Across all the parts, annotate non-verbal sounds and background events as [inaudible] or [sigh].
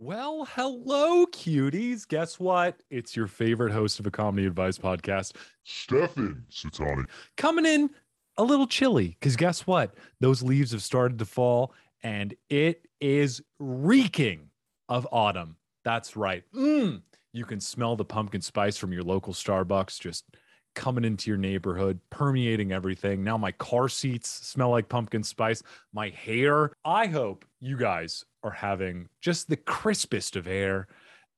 Well, hello, cuties. Guess what? It's your favorite host of a comedy advice podcast, Stefan Satani. coming in a little chilly because guess what? Those leaves have started to fall and it is reeking of autumn. That's right. Mm, you can smell the pumpkin spice from your local Starbucks just coming into your neighborhood, permeating everything. Now my car seats smell like pumpkin spice. My hair. I hope you guys are having just the crispest of air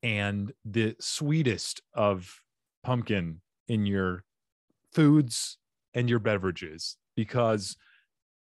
and the sweetest of pumpkin in your foods and your beverages because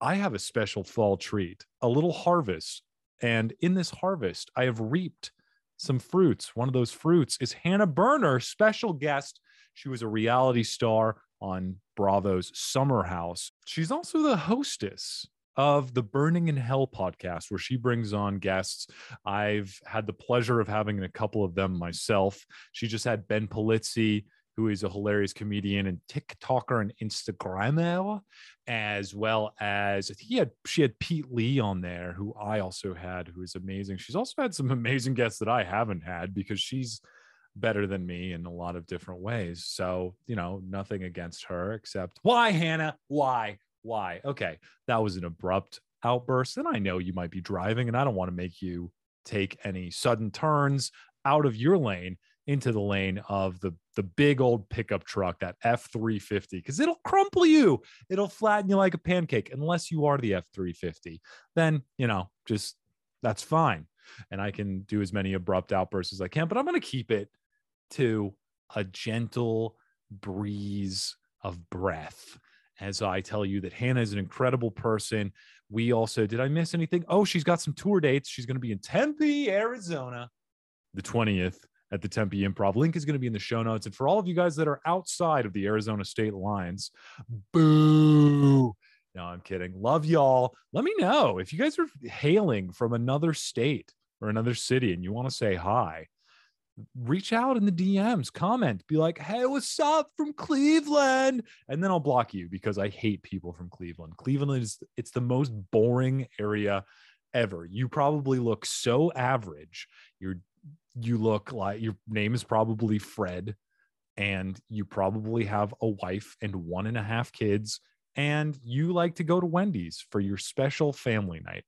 I have a special fall treat, a little harvest. And in this harvest, I have reaped some fruits. One of those fruits is Hannah Berner, special guest. She was a reality star on Bravo's Summer House. She's also the hostess of the Berning in Hell podcast, where she brings on guests. I've had the pleasure of having a couple of them myself. She just had Ben Polizzi, who is a hilarious comedian and TikToker and Instagrammer, as well as he had she had Pete Lee on there, who I also had, who is amazing. She's also had some [laughs] amazing guests that I haven't had because she's better than me in a lot of different ways. So, you know, nothing against her except why, Hannah? Why? Why? Okay, that was an abrupt outburst. And I know you might be driving, and I don't want to make you take any sudden turns out of your lane into the lane of the the big old pickup truck that F350 because it'll crumple you it'll flatten you like a pancake unless you are the F350 then you know just that's fine and I can do as many abrupt outbursts as I can but I'm going to keep it to a gentle breeze of breath as I tell you that Hannah is an incredible person. We also, did I miss anything? Oh, she's got some tour dates. She's going to be in Tempe, Arizona, the 20th at the Tempe Improv. Link is going to be in the show notes. And for all of you guys that are outside of the Arizona state lines, boo. No, I'm kidding. Love y'all. Let me know if you guys are hailing from another state or another city and you want to say hi reach out in the DMs, comment, be like, hey, what's up from Cleveland? And then I'll block you because I hate people from Cleveland. Cleveland is it's the most boring area ever. You probably look so average. You're you look like your name is probably Fred, and you probably have a wife and one and a half kids, and you like to go to Wendy's for your special family night.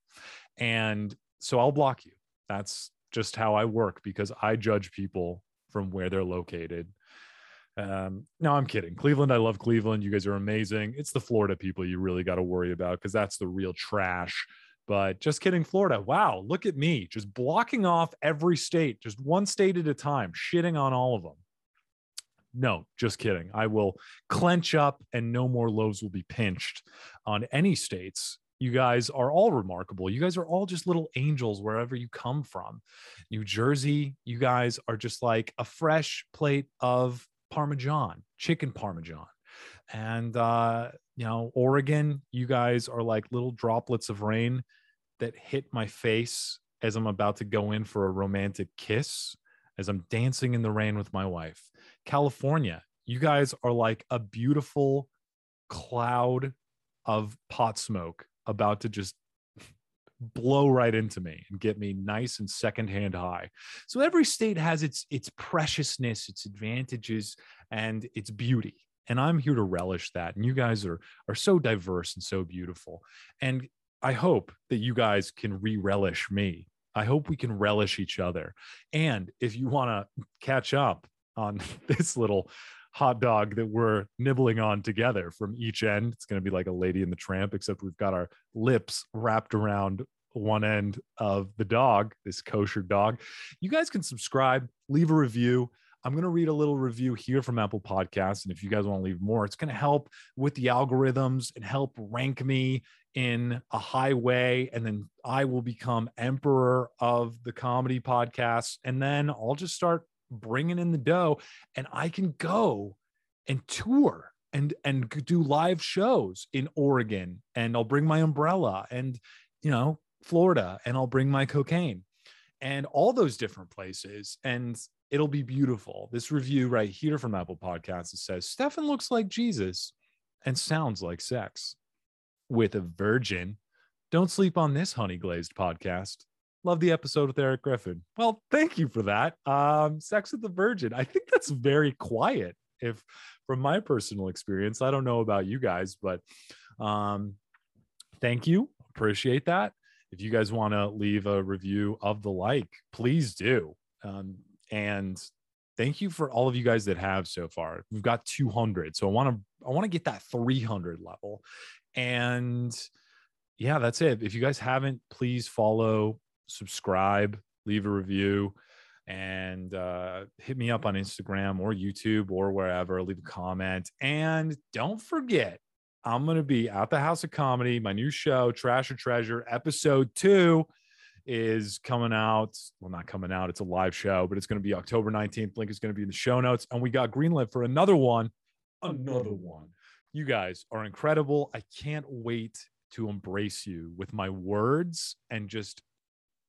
And so I'll block you. That's just how I work because I judge people from where they're located. Um, no, I'm kidding. Cleveland, I love Cleveland. You guys are amazing. It's the Florida people you really got to worry about because that's the real trash. But just kidding, Florida. Wow, look at me just blocking off every state, just one state at a time, shitting on all of them. No, just kidding. I will clench up and no more loaves will be pinched on any states you guys are all remarkable. You guys are all just little angels wherever you come from. New Jersey, you guys are just like a fresh plate of Parmesan, chicken Parmesan. And, uh, you know, Oregon, you guys are like little droplets of rain that hit my face as I'm about to go in for a romantic kiss, as I'm dancing in the rain with my wife. California, you guys are like a beautiful cloud of pot smoke about to just blow right into me and get me nice and secondhand high. So every state has its its preciousness, its advantages, and its beauty. And I'm here to relish that. And you guys are are so diverse and so beautiful. And I hope that you guys can re-relish me. I hope we can relish each other. And if you want to catch up on [laughs] this little hot dog that we're nibbling on together from each end. It's going to be like a lady in the tramp, except we've got our lips wrapped around one end of the dog, this kosher dog. You guys can subscribe, leave a review. I'm going to read a little review here from Apple Podcasts. And if you guys want to leave more, it's going to help with the algorithms and help rank me in a high way. And then I will become emperor of the comedy podcast. And then I'll just start bringing in the dough and I can go and tour and and do live shows in Oregon and I'll bring my umbrella and you know Florida and I'll bring my cocaine and all those different places and it'll be beautiful. This review right here from Apple Podcasts it says Stefan looks like Jesus and sounds like sex with a virgin. Don't sleep on this honey glazed podcast. Love the episode with Eric Griffin. Well, thank you for that. Um, Sex with the Virgin. I think that's very quiet. If from my personal experience, I don't know about you guys, but um, thank you. Appreciate that. If you guys want to leave a review of the like, please do. Um, and thank you for all of you guys that have so far. We've got 200, so I want to I want to get that 300 level. And yeah, that's it. If you guys haven't, please follow, subscribe, leave a review, and uh, hit me up on Instagram or YouTube or wherever. Leave a comment, and don't forget. I'm going to be at the House of Comedy. My new show, Trash or Treasure, episode two is coming out. Well, not coming out. It's a live show, but it's going to be October 19th. Link is going to be in the show notes. And we got greenlit for another one. Another one. You guys are incredible. I can't wait to embrace you with my words and just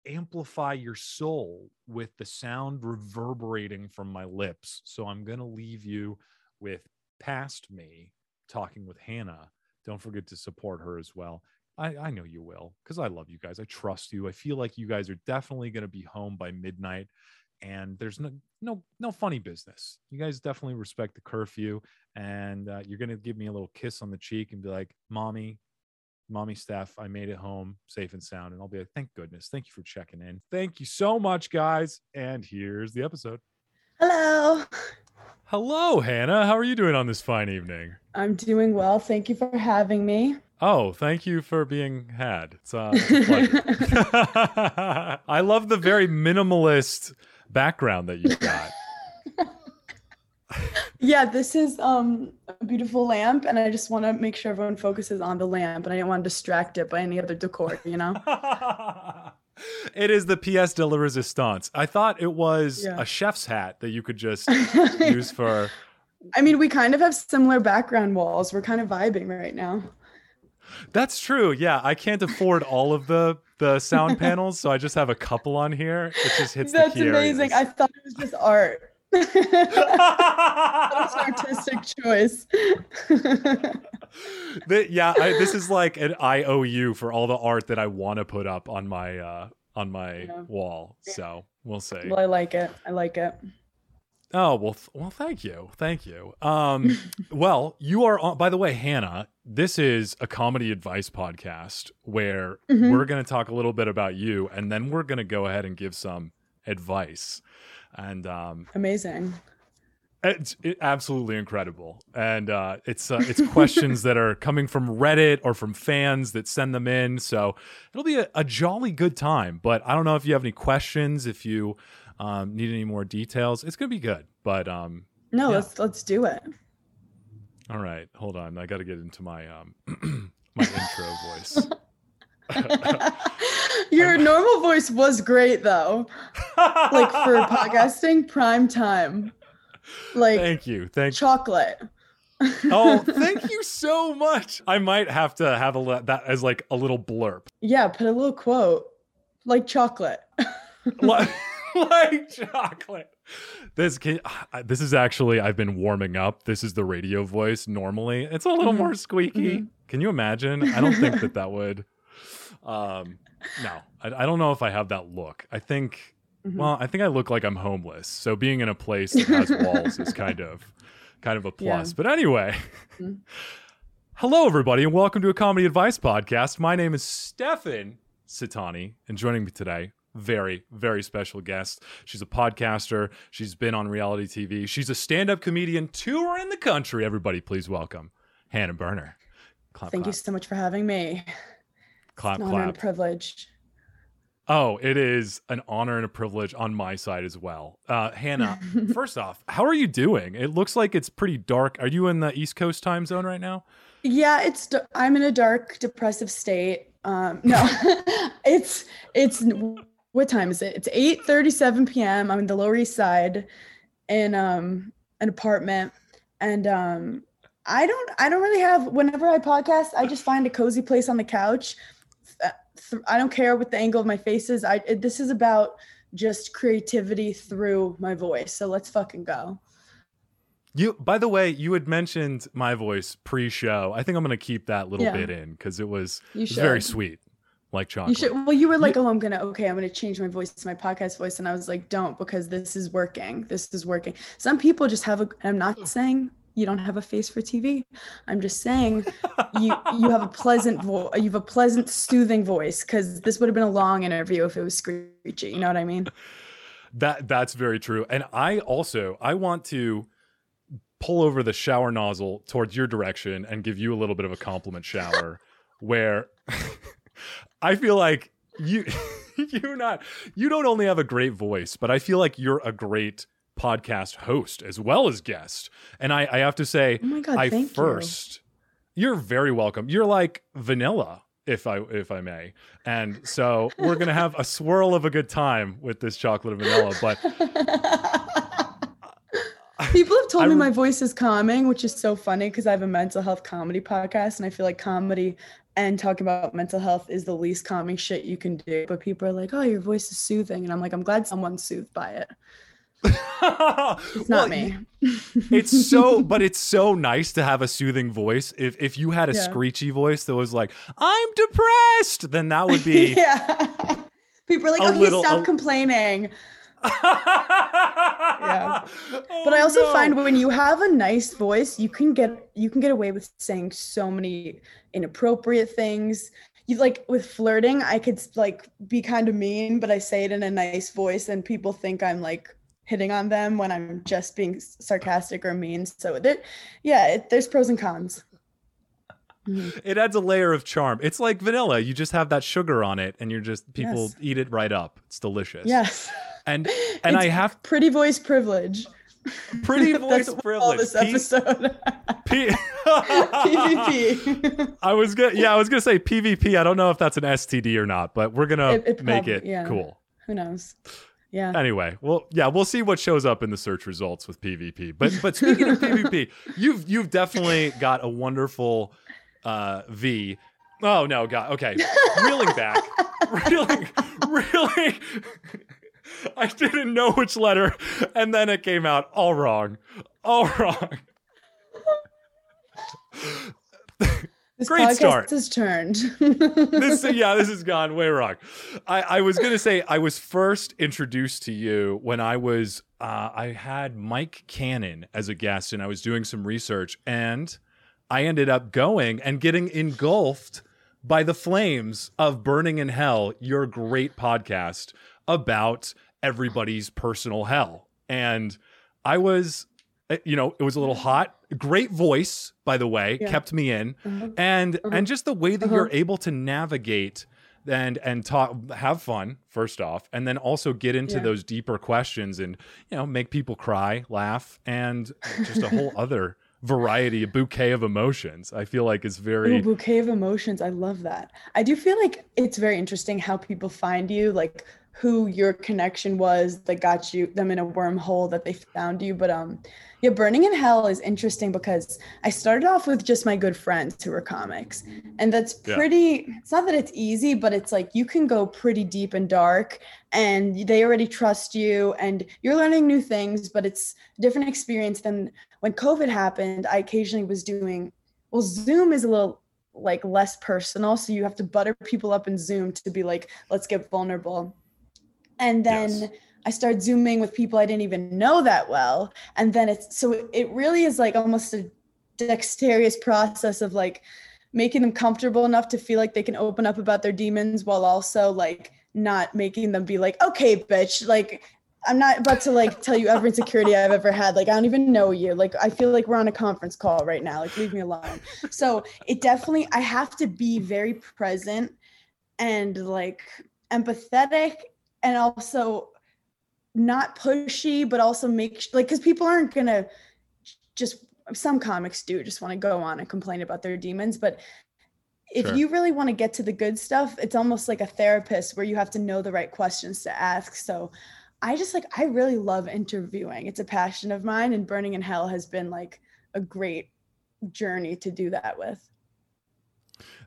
amplify your soul with the sound reverberating from my lips. So I'm going to leave you with past me talking with Hannah. Don't forget to support her as well. I, I know you will because I love you guys. I trust you. I feel like you guys are definitely going to be home by midnight and there's no no no funny business. You guys definitely respect the curfew and uh, you're going to give me a little kiss on the cheek and be like, "Mommy, mommy Steph, I made it home safe and sound." And I'll be like, "Thank goodness. Thank you for checking in. Thank you so much, guys." And here's the episode. Hello. Hello, Hannah. How are you doing on this fine evening? I'm doing well. Thank you for having me. Oh, thank you for being had. It's, uh, it's. [laughs] [laughs] I love the very minimalist background that you've got. Yeah, this is um, a beautiful lamp, and I just want to make sure everyone focuses on the lamp, and I didn't want to distract it by any other decor, you know? [laughs] it is the pièce de la résistance. I thought it was Yeah. a chef's hat that you could just [laughs] use for. I mean, we kind of have similar background walls. We're kind of vibing right now. That's true. Yeah, I can't afford all of the the sound [laughs] panels, so I just have a couple on here. It just hits That's the key That's amazing. I thought it was just art. That's an artistic choice. [laughs] The- yeah, I, this is like an IOU for all the art that I want to put up on my uh on my Yeah. wall. So we'll see. well, I like it. I like it. Oh well, th- well, thank you, thank you. Um, [laughs] well, you are on. By the way, Hannah, this is a comedy advice podcast where Mhm. we're going to talk a little bit about you, and then we're going to go ahead and give some advice. And um, Amazing. it's it, absolutely incredible, and uh, it's uh, it's questions that are coming from Reddit or from fans that send them in. So it'll be a, a jolly good time. But I don't know if you have any questions, if you um, need any more details. It's gonna be good. But um, No, Yeah. let's let's do it. all right, hold on, I got to get into my um [clears throat] my intro voice. [laughs] [laughs] Your normal voice was great though. Like for podcasting, prime time. Like Thank you, thank chocolate. Oh, [laughs] thank you so much. I might have to have a that as like a little blurb. Yeah, put a little quote. Like chocolate. like, [laughs] like chocolate. This can, this is actually I've been warming up. This is the radio voice. Normally, it's a little Mhm. more squeaky. Mhm. Can you imagine? I don't think that that would. Um, no, I, I don't know if I have that look. I think. Mhm. Well, I think I look like I'm homeless. So being in a place that has walls is kind of, kind of a Yeah. plus. But anyway. Mhm. [laughs] Hello, everybody, and welcome to a comedy advice podcast. My name is Stefan Sitani, and joining me today, very, very special guest. She's a podcaster. She's been on reality TV. She's a stand-up comedian touring the country. Everybody, please welcome Hannah Berner. Clap, Thank you so much for having me. Clap, An honor and a clap. privilege. Oh, it is an honor and a privilege on my side as well. Uh, Hannah, [laughs] first off, how are you doing? It looks like it's pretty dark. Are you in the East Coast time zone right now? Yeah, it's I'm in a dark, depressive state. Um, no, [laughs] it's it's what time is it? It's 8:37 p.m. I'm in the Lower East Side, in um an apartment, and um I don't I don't really have. Whenever I podcast, I just find a cozy place on the couch. Th- I don't care what the angle of my face is. I it, this is about just creativity through my voice. So let's fucking go. You, by the way, you had mentioned my voice pre-show. I think I'm going to keep that little Yeah. bit in because it was You it was very sweet. like You chocolate. should. Well, you were like, "Oh, I'm gonna okay, I'm gonna change my voice to my podcast voice," and I was like, "Don't," because this is working. This is working. Some people just have a. I'm not saying you don't have a face for TV. I'm just saying [laughs] you you have a pleasant voice. You have a pleasant, soothing voice. Because this would have been a long interview if it was screechy. You know what I mean? [laughs] That that's very true. And I also I want to pull over the shower nozzle towards your direction and give you a little bit of a compliment shower [laughs] where I feel like you you're not you don't only have a great voice, but I feel like you're a great podcast host as well as guest. And I, I have to say, Oh my god! I first you're very welcome. You're like vanilla if I if I may. And so we're gonna have a [laughs] swirl of a good time with this chocolate and vanilla. But. [laughs] People have told I me my voice is calming, which is so funny because I have a mental health comedy podcast, and I feel like comedy and talking about mental health is the least calming shit you can do. But people are like, "Oh, your voice is soothing," and I'm like, "I'm glad someone's soothed by it. [laughs] It's not me." [laughs] it's so but it's so nice to have a soothing voice. If if you had a Yeah. screechy voice that was like, I'm depressed, then that would be [laughs] yeah. People are like, "Oh, little- stopped a- complaining." yeah. Oh, but I also find when you have a nice voice, you can get you can get away with saying so many inappropriate things. You like with flirting, I could like be kind of mean, but I say it in a nice voice, and people think I'm like hitting on them when I'm just being sarcastic or mean. So there, yeah, it, there's pros and cons. Mhm. it adds a layer of charm. It's like vanilla. You just have that sugar on it and you're just people Yes. eat it right up. It's delicious. Yes, And [laughs] and I have pretty voice privilege. pretty [laughs] voice That's what we'll privilege. This episode. [laughs] P- PvP. I was gonna yeah, I was gonna say PvP. I don't know if that's an STD or not, but we're gonna It- it make prob- it yeah. cool. Who knows? Yeah. Anyway, well, yeah, we'll see what shows up in the search results with PvP. But but speaking of PvP, [laughs] you've you've definitely got a wonderful uh, V. Oh no, God. Okay, reeling back, [laughs] reeling, reeling. I didn't know which letter, and then it came out all wrong, all wrong. This Great podcast start. has turned. [laughs] this [laughs] yeah this has gone way wrong i i was gonna say i was first introduced to you when i was uh, i had mike cannon as a guest and i was doing some research and i ended up going and getting engulfed by the flames of berning in hell your great podcast about everybody's personal hell and i was you know it was a little hot great voice by the way Yeah. kept me in Uh-huh. and Uh-huh. and just the way that Uh-huh. you're able to navigate and and talk have fun first off and then also get into Yeah. those deeper questions and you know make people cry laugh and just a whole [laughs] other variety a bouquet of emotions i feel like is Ooh, very bouquet of emotions. I love that. I do feel like it's very interesting how people find you, like who your connection was that got you them in a wormhole that they found you. But um, yeah, Berning in Hell is interesting because I started off with just my good friends who were comics, and that's Yeah. pretty. It's not that it's easy, but it's like you can go pretty deep and dark, and they already trust you, and you're learning new things. But it's a different experience than when COVID happened. I occasionally was doing well zoom is a little like less personal so you have to butter people up in zoom to be like let's get vulnerable and then Yes. i start zooming with people i didn't even know that well. And then it's so it really is like almost a dexterous process of like making them comfortable enough to feel like they can open up about their demons while also like not making them be like okay bitch like i'm not about to like tell you every insecurity i've ever had. Like i don't even know you. Like i feel like we're on a conference call right now. Like leave me alone. So it definitely i have to be very present and like empathetic and also not pushy but also make like because people aren't gonna just some comics do just want to go on and complain about their demons but if Sure. you really want to get to the good stuff it's almost like a therapist where you have to know the right questions to ask so i just like i really love interviewing it's a passion of mine and berning in hell has been like a great journey to do that with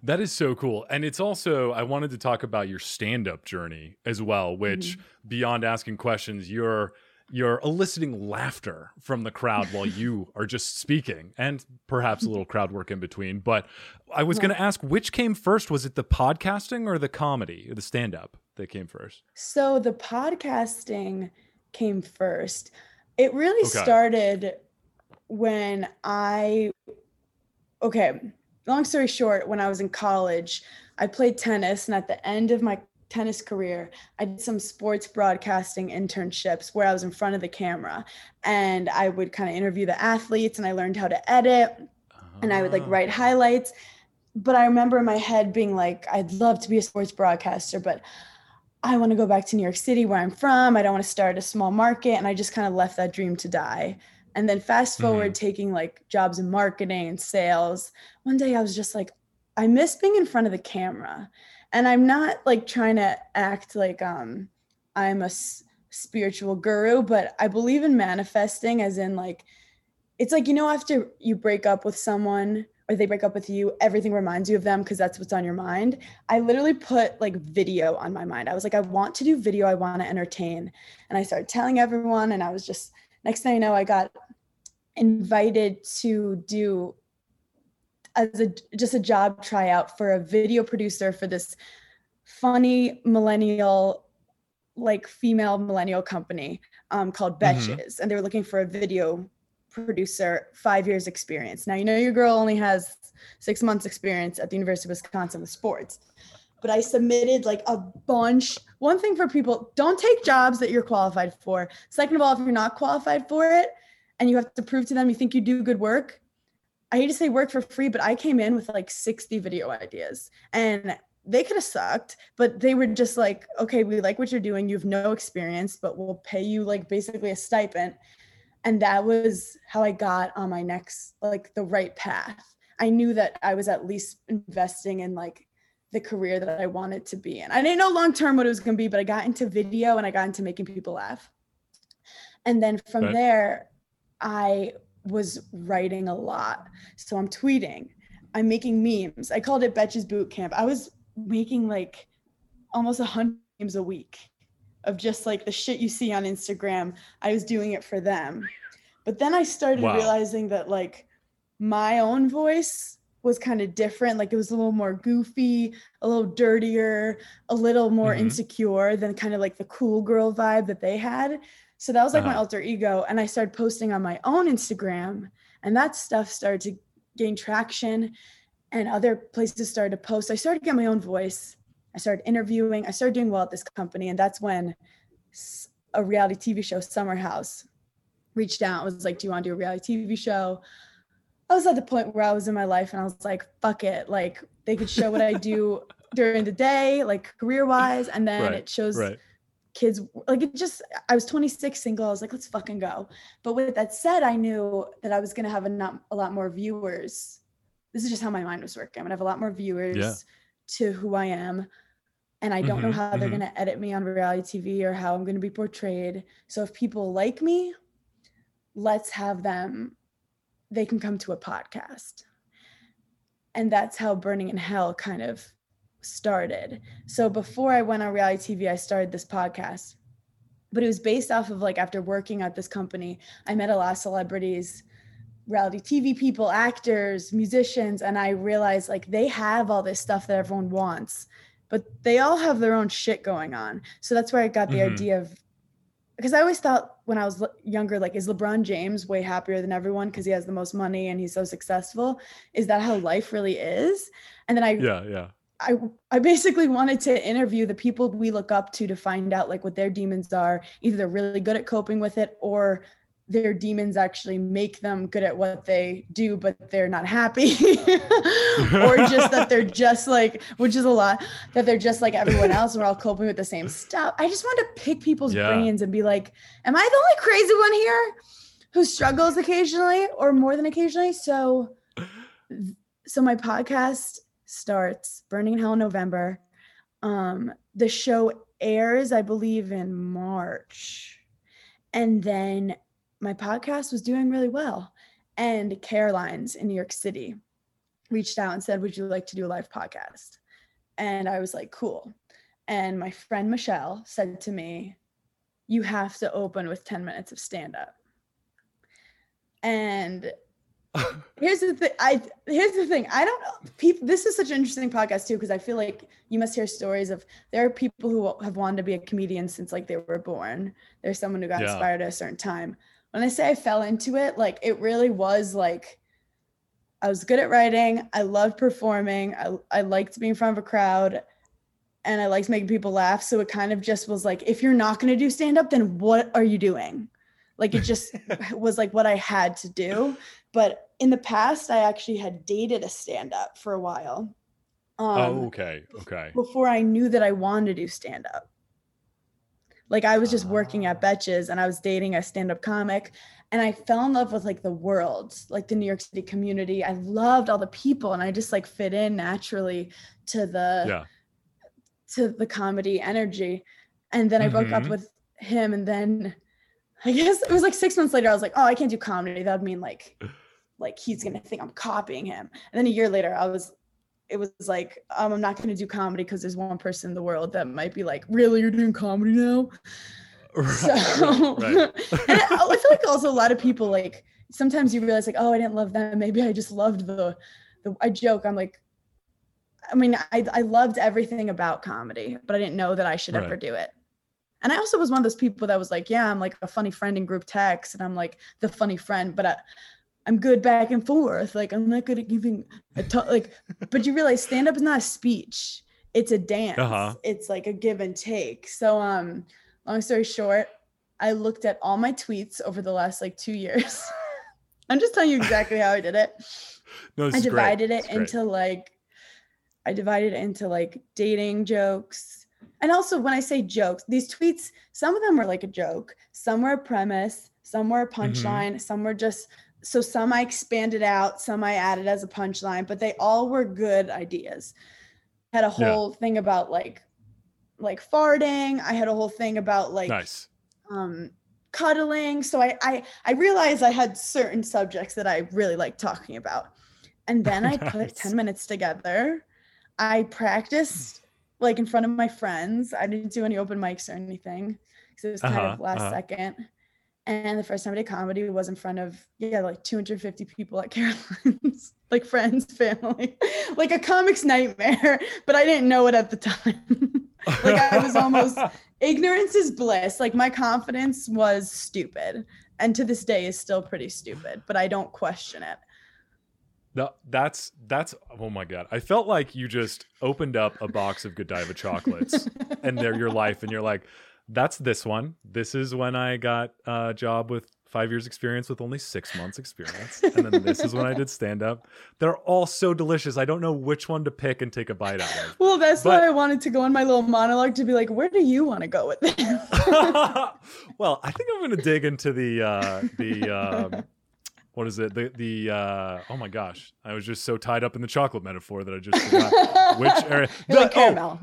That is so cool. And it's also, I wanted to talk about your stand up journey as well, which Mm-hmm. beyond asking questions, you're you're eliciting laughter from the crowd [laughs] while you are just speaking and perhaps a little [laughs] crowd work in between. But I was going to ask which came first? Was it the podcasting or the comedy, or the stand up that came first? So the podcasting came first. It really Okay. started when I, okay, long story short, when I was in college, I played tennis. And at the end of my tennis career, I did some sports broadcasting internships where I was in front of the camera and I would kind of interview the athletes and I learned how to edit and I would like Ah. write highlights. But I remember in my head being like, I'd love to be a sports broadcaster, but I want to go back to New York City where I'm from. I don't want to start a small market. And I just kind of left that dream to die. And then fast forward, taking like jobs in marketing and sales. One day I was just like, I miss being in front of the camera. And I'm not like trying to act like um I'm a s- spiritual guru, but I believe in manifesting as in like it's like you know after you break up with someone or they break up with you, everything reminds you of them because that's what's on your mind. I literally put like video on my mind. I was like, I want to do video, I want to entertain. And I started telling everyone, and I was just next thing I know, I got invited to do as a just a job tryout for a video producer for this funny millennial like female millennial company um, called Mhm. Betches, and they were looking for a video producer, five years experience. Now you know your girl only has six months experience at the University of Wisconsin with sports, but I submitted like a bunch. One thing for people: don't take jobs that you're qualified for. Second of all, if you're not qualified for it and you have to prove to them you think you do good work, I hate to say work for free, but I came in with like 60 video ideas and they could have sucked, but they were just like, okay, we like what you're doing. You have no experience, but we'll pay you like basically a stipend. And that was how I got on my next, like the right path. I knew that I was at least investing in like the career that I wanted to be in. I didn't know long term what it was going to be, but I got into video and I got into making people laugh. And then from Right. there, I was writing a lot. So I'm tweeting, I'm making memes. I called it Betches Boot Camp. I was making like almost a hundred memes a week of just like the shit you see on Instagram. I was doing it for them. But then I started Wow. realizing that like my own voice was kind of different. Like it was a little more goofy, a little dirtier, a little more Mhm. insecure than kind of like the cool girl vibe that they had. So that was like my Uh-huh. alter ego. And I started posting on my own Instagram, and that stuff started to gain traction. And other places started to post. I started getting my own voice. I started interviewing. I started doing well at this company. And that's when a reality TV show, Summer House, reached out. and was like, Do you want to do a reality TV show? I was at the point where I was in my life and I was like, fuck it. Like they could show what I do [laughs] during the day, like career wise. And then Right, it shows Right. kids like it just i was 26 single i was like let's fucking go but with that said i knew that i was going to have a, not, a lot more viewers this is just how my mind was working i'm going to have a lot more viewers to who i am and i don't know Mhm, how they're mhm. going to edit me on reality tv or how i'm going to be portrayed so if people like me let's have them they can come to a podcast and that's how berning in hell kind of started so before I went on reality TV, I started this podcast. But it was based off of like after working at this company, I met a lot of celebrities, reality TV people, actors, musicians, and I realized like they have all this stuff that everyone wants, but they all have their own shit going on. So that's where I got the Mhm. idea of because I always thought when I was younger, like, is LeBron James way happier than everyone because he has the most money and he's so successful? Is that how life really is? And then I Yeah. Yeah. I I basically wanted to interview the people we look up to to find out like what their demons are. Either they're really good at coping with it or their demons actually make them good at what they do, but they're not happy. [laughs] or just that they're just like, which is a lot, that they're just like everyone else. and We're all coping with the same stuff. I just wanted to pick people's Yeah. brains and be like, am I the only crazy one here who struggles occasionally or more than occasionally? So so my podcast starts berning in hell in november um the show airs i believe in march and then my podcast was doing really well. And caroline's in new york city reached out and said would you like to do a live podcast? And i was like cool. And my friend michelle said to me you have to open with 10 minutes of stand up. And [laughs] here's the thing i here's the thing. I don't know people this is such an interesting podcast too because i feel like you must hear stories of there are people who have wanted to be a comedian since like they were born. There's someone who got Yeah. inspired at a certain time when i say i fell into it like it really was like i was good at writing i loved performing i, I liked being in front of a crowd and i liked making people laugh so it kind of just was like if you're not going to do stand up then what are you doing like it just [laughs] was like what i had to do but in the past i actually had dated a stand up for a while um, oh, okay. Okay. before i knew that i wanted to do stand up like i was just working at betches and i was dating a stand up comic and i fell in love with like the world like the new york city community i loved all the people and i just like fit in naturally to the Yeah. to the comedy energy. And then I broke up Mhm. with him. And then I guess it was like six months later, I was like, oh, I can't do comedy. That would mean like, like he's gonna think I'm copying him. And then a year later, I was, it was like, um, I'm not gonna do comedy because there's one person in the world that might be like, really, you're doing comedy now? [laughs] So, right, right. [laughs] and I, I feel like also a lot of people like sometimes you realize like, oh, I didn't love them. Maybe I just loved the, the. I joke. I'm like, I mean, I I loved everything about comedy, but I didn't know that I should ever do it. And I also was one of those people that was like, yeah, I'm like a funny friend in group text, and I'm like the funny friend, but I, I'm good back and forth. Like I'm not good at giving a to- like. [laughs] But you realize stand up is not a speech; it's a dance. Uh-huh. It's like a give and take. So um, long story short, I looked at all my tweets over the last like two years. [laughs] I'm just telling you exactly how I did it. [laughs] No, I divided it into like I divided it into like dating jokes. And also when I say jokes, these tweets, some of them were like a joke, some were a premise, some were a Mm-hmm. punchline, some were just so some I expanded out, some I added as a punchline, but they all were good ideas. Had a Yeah. whole thing about like like farting. I had a whole thing about like nice. um cuddling so I, I i realized i had certain subjects that i really like talking about and then i [laughs] Nice. put 10 minutes together i practiced like in front of my friends i didn't do any open mics or anything because it was kind Uh-huh, of last uh-huh. second and the first time i did comedy was in front of yeah like 250 people at [laughs] caroline's like friends family [laughs] like a comic's nightmare [laughs] but i didn't know it at the time like I was almost ignorance is bliss. Like my confidence was stupid and to this day is still pretty stupid, but I don't question it. No, that's that's oh my god. I felt like you just opened up a box of Godiva chocolates and they're your life and you're like that's this one. This is when I got a job with 5 years experience with only 6 months experience. And then this is when I did stand up. They're all so delicious. I don't know which one to pick and take a bite out of. Well, that's But- why I wanted to go on my little monologue to be like, where do you want to go with this? [laughs] well, I think I'm going to dig into the uh the um what is it? The the uh oh my gosh. I was just so tied up in the chocolate metaphor that I just forgot [laughs] which area. You're like The- oh, caramel.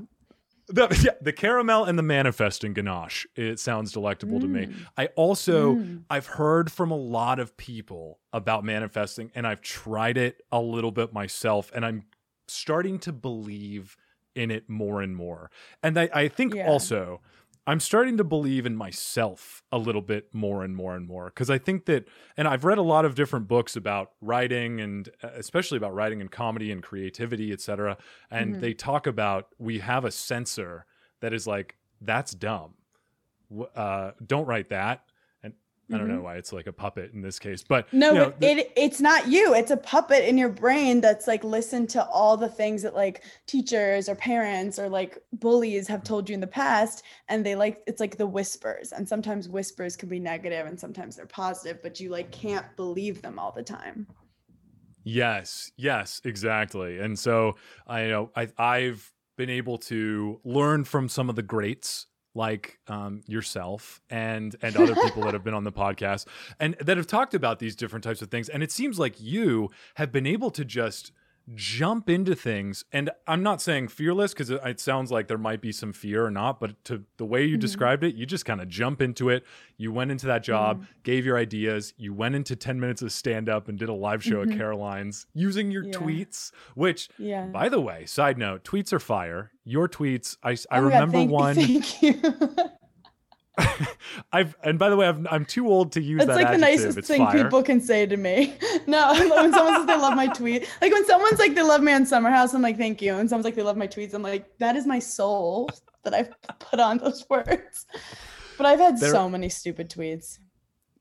The, [laughs] yeah, the caramel and the manifesting ganache. It sounds delectable to me. Mm. I also Mm. I've heard from a lot of people about manifesting and I've tried it a little bit myself and I'm starting to believe in it more and more. And I, I think Yeah. also I'm starting to believe in myself a little bit more and more and more because I think that, and I've read a lot of different books about writing and uh, especially about writing and comedy and creativity, et cetera. And Mhm. they talk about we have a censor that is like, that's dumb. Uh, don't write that. I don't know mm-hmm. why it's like a puppet in this case, but No, you know, but it it's not you. It's a puppet in your brain that's like listened to all the things that like teachers or parents or like bullies have told you in the past and they like it's like the whispers and sometimes whispers can be negative and sometimes they're positive but you like can't believe them all the time. Yes, yes, exactly. And so I you know I I've been able to learn from some of the greats like um, yourself and and [laughs] other people that have been on the podcast and that have talked about these different types of things. And it seems like you have been able to just jump into things. And I'm not saying fearless because it, it sounds like there might be some fear or not, but to the way you Mhm. described it, you just kind of jump into it. You went into that job, gave your ideas. You went into 10 minutes of stand up and did a live show Mhm. at Caroline's using your Yeah. tweets, which, Yeah. by the way, side note, tweets are fire. Your tweets, I, I Oh remember thank- one. Thank you. [laughs] [laughs] I've and by the way, I've, I'm too old to use It's that like the adjective. nicest It's thing fire. people can say to me. [laughs] No, [laughs] when someone says they love my tweet, like when someone's like they love me on Summer House, I'm like thank you. And someone's like they love my tweets, I'm like that is my soul that I've put on those words. But I've had There- so many stupid tweets.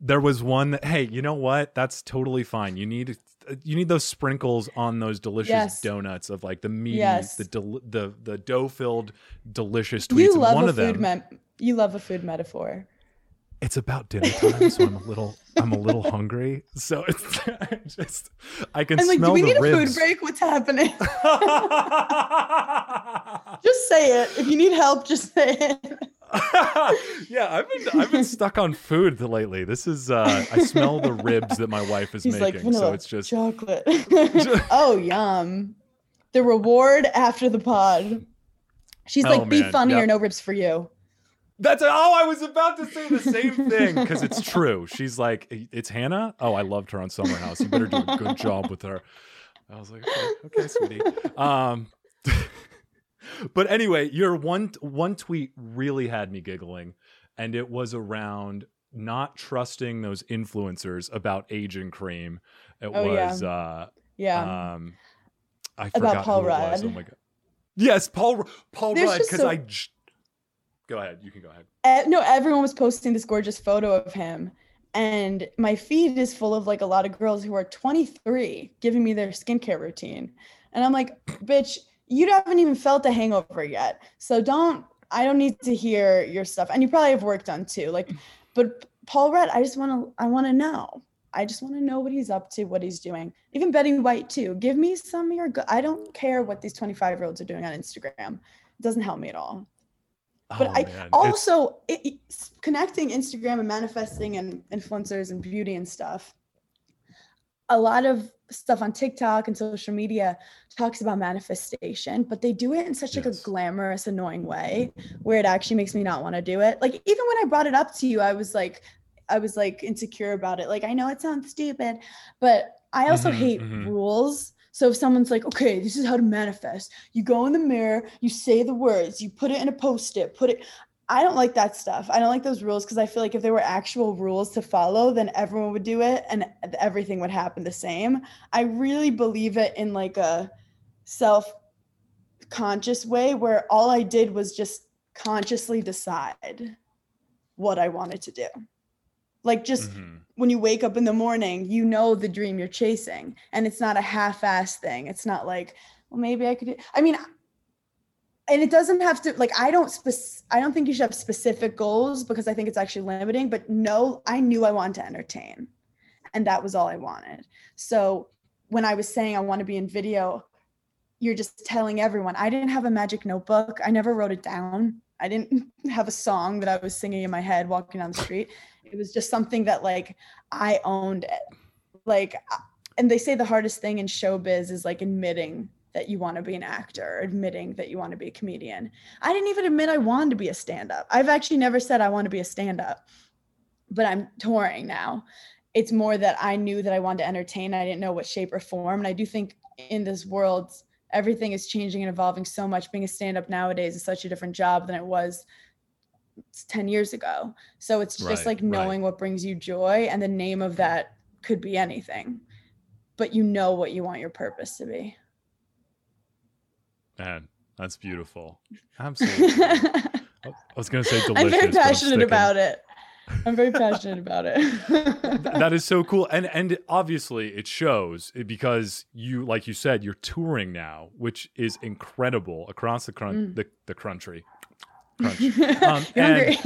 There was one that hey, you know what? That's totally fine. You need you need those sprinkles on those delicious Yes. donuts of like the meaty, Yes. the del- the the dough filled delicious tweets. You love one a of food them, mem- you love a food metaphor. it's about dinner time, so I'm a little I'm a little hungry. So it's I [laughs] just I can I'm like, do smell we the need a food break? What's happening? [laughs] just say it. If you need help, just say it. [laughs] yeah, I've been I've been stuck on food lately. This is uh I smell the ribs that my wife is He's making, vanilla so it's just chocolate. oh, yum. The reward after the pod. She's Oh, like, be man, funny yep. or no ribs for you. That's oh, I was about to say the same thing [laughs] because it's true. She's like, it's Hannah. Oh, I loved her on Summer House. You better do a good job with her. I was like, okay, okay, sweetie. Um, [laughs] but anyway, your one one tweet really had me giggling, and it was around not trusting those influencers about aging cream. It Oh, yeah. was uh, Yeah. um, I forgot Paul who it was. Oh my god. Yes, Paul Paul There's Rudd. Because so- I. j- Go ahead. You can go ahead. Eh, no, everyone was posting this gorgeous photo of him. And my feed is full of like a lot of girls who are 23 giving me their skincare routine. And I'm like, bitch, you haven't even felt a hangover yet. So don't, I don't need to hear your stuff. And you probably have work done too. Like, but Paul Rudd, I just want to, I want to know. I just want to know what he's up to, what he's doing. Even Betty White too. Give me some of your, go- I don't care what these 25 year olds are doing on Instagram. It doesn't help me at all but Oh, I man, also it, connecting Instagram and manifesting and influencers and beauty and stuff. A lot of stuff on TikTok and social media talks about manifestation, but they do it in such like a glamorous, annoying way where it actually makes me not want to do it. Like even when I brought it up to you, I was like, I was like insecure about it. Like I know it sounds stupid, but I also Mhm, hate mhm. rules. So if someone's like, okay, this is how to manifest, you go in the mirror, you say the words, you put it in a post-it, put it. I don't like that stuff. I don't like those rules because I feel like if there were actual rules to follow, then everyone would do it and everything would happen the same. I really believe it in like a self-conscious way where all I did was just consciously decide what I wanted to do. Like just Mhm. when you wake up in the morning, you know the dream you're chasing, and it's not a half-ass thing. It's not like, well, maybe I could. do-" I mean, and it doesn't have to. Like, I don't. Spec- I don't think you should have specific goals because I think it's actually limiting. But no, I knew I wanted to entertain, and that was all I wanted. So when I was saying I want to be in video, you're just telling everyone. I didn't have a magic notebook. I never wrote it down. I didn't [laughs] have a song that I was singing in my head walking down the street. It was just something that like I owned it. Like, and they say the hardest thing in showbiz is like admitting that you want to be an actor, admitting that you want to be a comedian. I didn't even admit I wanted to be a stand up. I've actually never said I want to be a stand up, but I'm touring now. It's more that I knew that I wanted to entertain. I didn't know what shape or form. And I do think in this world, everything is changing and evolving so much. Being a stand up nowadays is such a different job than it was 10 years ago. So it's just Right, like right. knowing what brings you joy and the name of that could be anything. But you know what you want your purpose to be. Man, that's beautiful. [laughs] Absolutely. I was gonna say delicious. I'm very but passionate sticking. about it. I'm very passionate [laughs] about it. That is so cool, and and obviously it shows because you, like you said, you're touring now, which is incredible across the crun- Mm. the the country. Crunch. [laughs] Um, and- [laughs]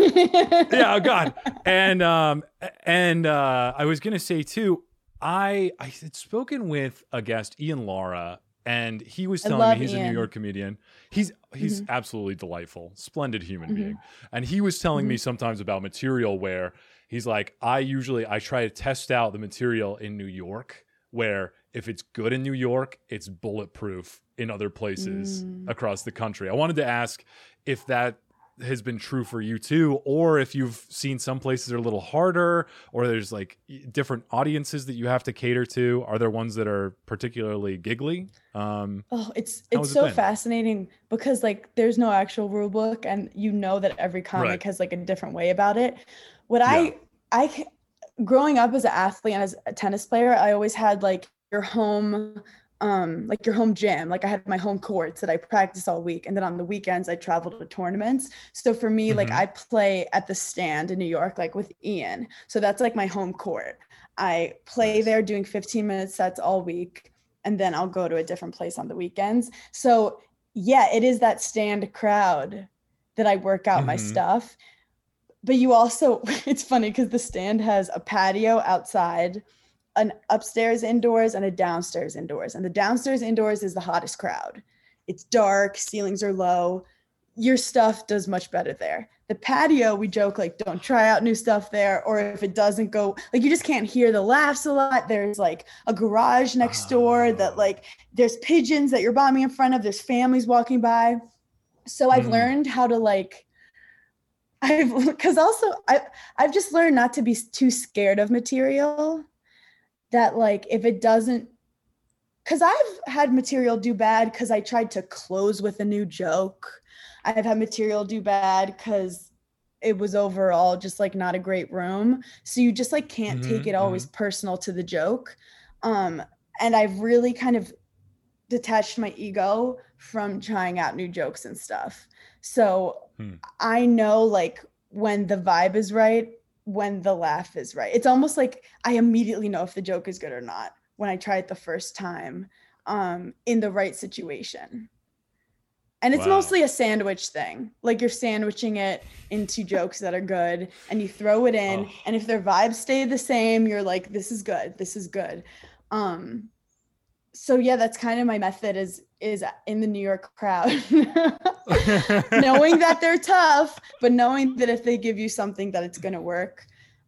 yeah, oh God. And um and uh I was gonna say too, I I had spoken with a guest, Ian Lara, and he was telling me he's a New York comedian. He's he's Mm-hmm. absolutely delightful, splendid human Mhm. being. And he was telling me Mm-hmm. sometimes about material where he's like, I usually I try to test out the material in New York where if it's good in New York, it's bulletproof in other places Mm. across the country. I wanted to ask if that has been true for you too, or if you've seen some places are a little harder, or there's like different audiences that you have to cater to. Are there ones that are particularly giggly? Um, oh, it's it's has it so fascinating because like there's no actual rule book, and you know that every comic Right. has like a different way about it. What Yeah. I growing up as an athlete and as a tennis player, I always had like your home um like your home gym like i had my home courts that i practice all week and then on the weekends i travel to tournaments. So for me like Mhm. i play at the stand in new york like with ian. So that's like my home court. I play there doing 15 minute sets all week and then i'll go to a different place on the weekends. So yeah it is that stand crowd that i work out my Mhm. stuff. But you also [laughs] it's funny because the stand has a patio outside an upstairs indoors and a downstairs indoors. And the downstairs indoors is the hottest crowd. It's dark ceilings are low. Your stuff does much better there. The patio we joke like don't try out new stuff there or if it doesn't go like you just can't hear the laughs a lot. There's like a garage next door that like there's pigeons that you're bombing in front of. There's families walking by. So i've Mm. learned how to like i've [laughs] because also i i've just learned not to be too scared of material that like if it doesn't because i've had material do bad because i tried to close with a new joke. I've had material do bad because it was overall just like not a great room. So you just like can't take Mhm, it always personal to the joke. Um and i've really kind of detached my ego from trying out new jokes and stuff. So Hmm. i know like when the vibe is right when the laugh is right. It's almost like i immediately know if the joke is good or not when i try it the first time um in the right situation. And it's Wow. mostly a sandwich thing. Like you're sandwiching it into jokes that are good and you throw it in Oh. and if their vibes stay the same you're like this is good. This is good. Um so yeah that's kind of my method is is in the new york crowd [laughs] knowing that they're tough but knowing that if they give you something that it's going to work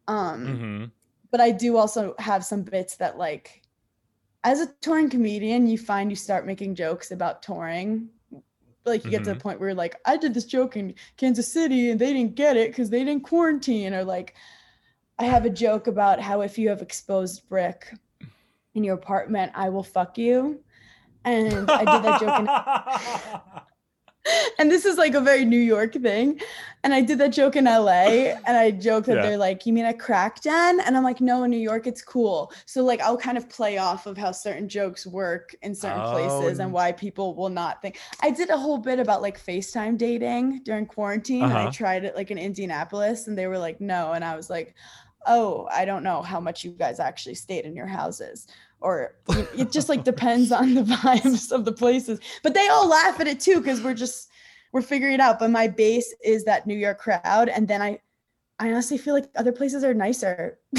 um hmm but I do also have some bits that like as a touring comedian, you find you start making jokes about touring. Like you get to the point where you're like, I did this joke in Kansas City and they didn't get it because they didn't quarantine. Or like I have a joke about how if you have exposed brick in your apartment, I will fuck you. And I did that joke in [laughs] and this is like a very New York thing. And I did that joke in LA and I joke that Yeah. they're like, You mean a crack den? And I'm like, No, in New York, it's cool. So, like, I'll kind of play off of how certain jokes work in certain places Oh. and why people will not think. I did a whole bit about like FaceTime dating during quarantine and I Uh-huh. tried it like in Indianapolis and they were like, No. And I was like, Oh, I don't know how much you guys actually stayed in your houses. Or it- just like depends on the vibes of the places. But they all laugh at it too because we're just we're figuring it out. But my base is that new york crowd and then i i honestly feel like other places are nicer. [laughs]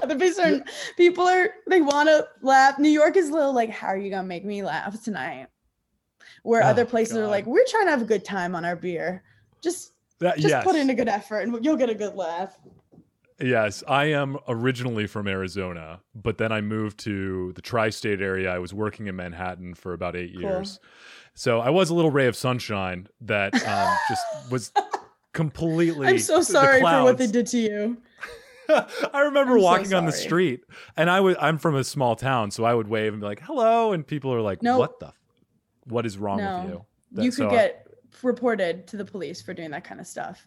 Other places are people are they want to laugh. New york is a little like how are you gonna make me laugh tonight? Where oh other Oh, places are like we're trying to have a good time on our beer. Just That, just yes. put in a good effort and you'll get a good laugh Yes, I am originally from Arizona, but then I moved to the tri-state area. I was working in Manhattan for about eight Cool. years, so I was a little ray of sunshine that um, [laughs] just was completely. i'm so sorry for what they did to you [laughs] I remember I'm so walking on the street, and I was I'm from a small town, so I would wave and be like, "Hello," and people are like, No. "What the? f- What is wrong No. with you?" That- you could so- get reported to the police for doing that kind of stuff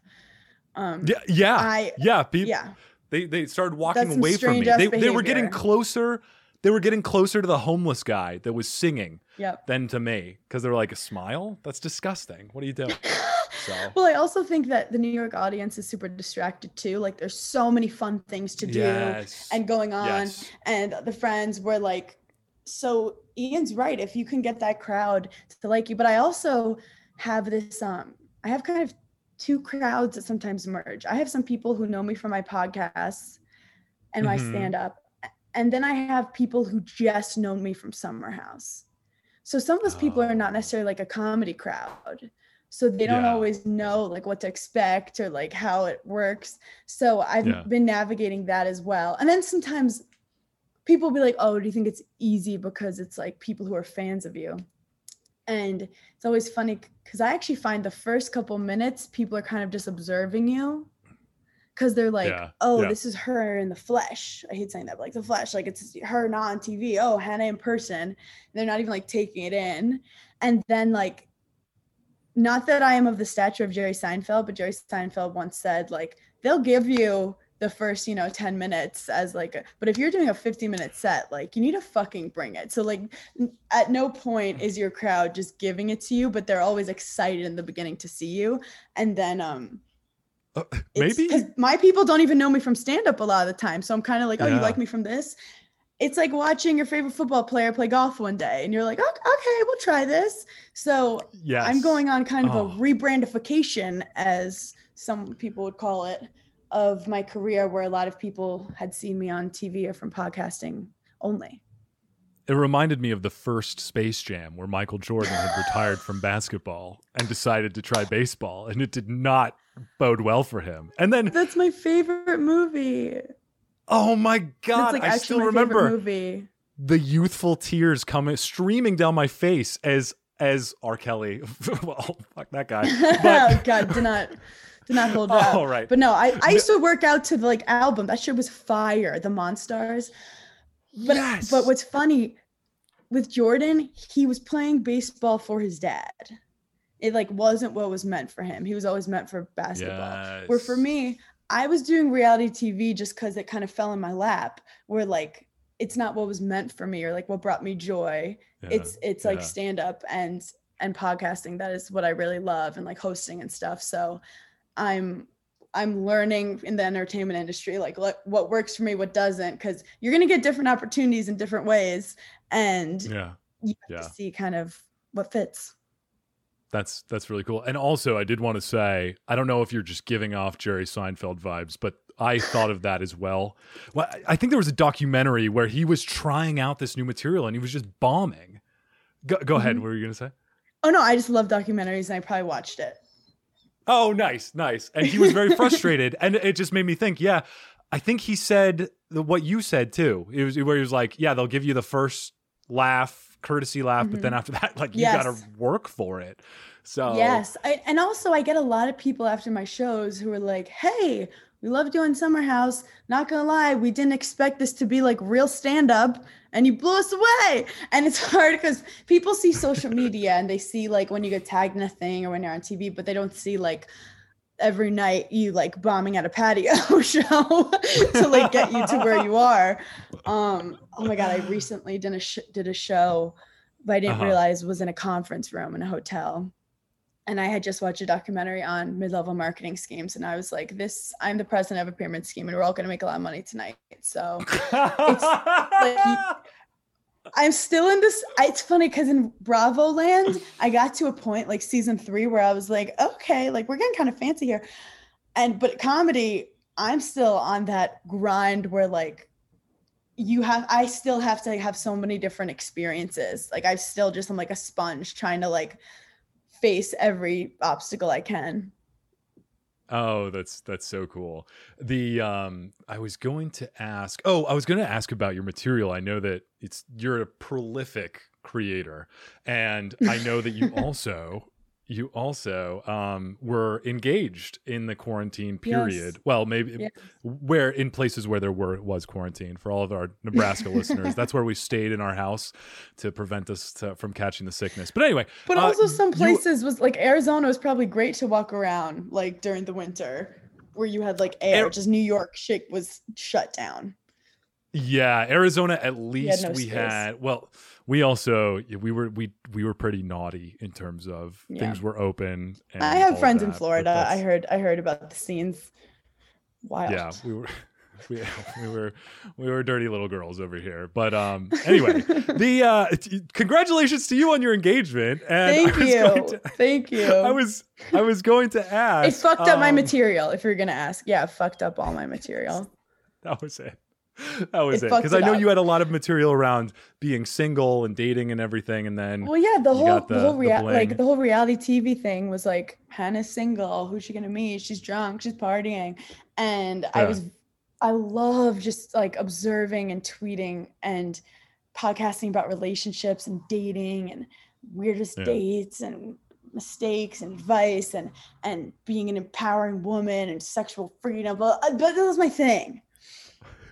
um Yeah, yeah, i yeah. People, yeah They they started walking away from me. They they were getting closer. They were getting closer to the homeless guy that was singing yep than to me because they were like a smile. That's disgusting. What are you doing? [laughs] So Well, I also think that the New York audience is super distracted too. Like there's so many fun things to do yes, and going on yes. and the friends were like so Ian's right if you can get that crowd to like you. But I also have this um I have kind of two crowds that sometimes merge. I have some people who know me from my podcasts and my Mhm. stand up. And then I have people who just know me from Summer House. So some of those people are not Oh. necessarily like a comedy crowd. So they don't Yeah. always know like what to expect or like how it works. So I've Yeah. been navigating that as well. And then sometimes people will be like, "Oh, do you think it's easy because it's like people who are fans of you?" And it's always funny because I actually find the first couple minutes people are kind of just observing you because they're like, Yeah, oh, yeah. this is her in the flesh. I hate saying that, but like the flesh, like it's her not on TV. Oh, Hannah in person. They're not even like taking it in. And then like, not that I am of the stature of Jerry Seinfeld, but Jerry Seinfeld once said like they'll give you the first you know 10 minutes as like a, but if you're doing a 50 minute set like you need to fucking bring it so like at no point is your crowd just giving it to you but they're always excited in the beginning to see you and then um Uh, maybe my people don't even know me from stand up a lot of the time. So I'm kind of like, oh, you like me from this? It's like watching your favorite football player play golf one day and you're like, "Ok- okay, we'll try this. So yes. I'm going on kind of Oh. a rebrandification, as some people would call it, of my career where a lot of people had seen me on TV or from podcasting only. It reminded me of the first Space Jam where Michael Jordan had retired from basketball and decided to try baseball, and it did not bode well for him. And then, That's my favorite movie. oh my God, like I still remember movie. the youthful tears coming streaming down my face as as R. Kelly. [laughs] well, fuck that guy. [laughs] oh But God, did not did not hold [laughs] up. all right. But no, I, I used to work out to the like album. That shit was fire, the Monstars. But yes. but what's funny with Jordan, he was playing baseball for his dad. It like wasn't what was meant for him. He was always meant for basketball. Where for me, I was doing reality TV just because it kind of fell in my lap. Where like it's not what was meant for me or like what brought me joy. Yeah, It's it's like yeah. stand up and and podcasting. That is what I really love and like hosting and stuff. So I'm I'm learning in the entertainment industry like what what works for me, what doesn't, because you're gonna get different opportunities in different ways, and yeah. you have yeah. to see kind of what fits. That's that's really cool. And also, I did want to say, I don't know if you're just giving off Jerry Seinfeld vibes, but I thought of that as well. Well, I- think there was a documentary where he was trying out this new material and he was just bombing. Go, go ahead. Mhm. What were you gonna say? Oh no, I just love documentaries and I probably watched it. Oh, nice, nice. And he was very [laughs] frustrated, and it just made me think. Yeah, I think he said the, what you said too. It was where he was like, "Yeah, they'll give you the first laugh, courtesy laugh, but then mm-hmm. after [laughs] that, like you got to work for it." So Yes, I, and also I get a lot of people after my shows who are like, "Hey, we love doing Summer House. Not gonna lie, we didn't expect this to be like real stand up, and you blew us away." And it's [laughs] hard because people see social media and they see like when you get tagged in a thing or when you're on TV, but they don't see like every night you like bombing at a patio [laughs] show to like get you to where you are. Um, oh my god, I recently did a sh- did a show, but I didn't Uh-huh. realize was in a conference room in a hotel and I had just watched a documentary on mid-level marketing schemes, and I was like, "This, I'm the president of a pyramid scheme, and we're all going to make a lot of money tonight." So [laughs] I'm still in this. It's funny because in Bravo Land, I got to a point like season three where I was like, "Okay, like we're getting kind of fancy here," and but comedy, I'm still on that grind where like you have i still have to have so many different experiences like i still just i'm like a sponge trying to like face every obstacle i can Oh, that's that's so cool. The um I was going to ask Oh, I was going to ask about your material. I know that it's you're a prolific creator and I know that you [laughs] also you also um were engaged in the quarantine period. Well, maybe Yes. where in places where there were was quarantine for all of our [laughs] Nebraska listeners. That's where we stayed in our house to prevent us to, from catching the sickness. But anyway, but uh, also some you- places was like arizona was probably great to walk around like during the winter where you had like air just new york shit was shut down Yeah, Arizona at least no we space. had well, we also we were we we were pretty naughty in terms of Yeah. things were open. And i have friends in florida i heard i heard about the scenes wild Yeah, we were [laughs] we, we were we were dirty little girls over here. But um anyway, [laughs] the uh t- congratulations to you on your engagement and thank I was going you to- [laughs] thank you I was I was going to ask it fucked up my um, material if you're gonna ask yeah fucked up all my material That was it. [laughs] That was It. Because I know up. you had a lot of material around being single and dating and everything, and then Well, yeah, the whole the, the- whole rea- bling. like the whole reality TV thing was like Hannah's single. Who's she gonna meet? She's drunk. She's partying, and I was, I love just like observing and tweeting and podcasting about relationships and dating and weirdest Yeah. dates and mistakes and advice and and being an empowering woman and sexual freedom. But, uh, but that was my thing.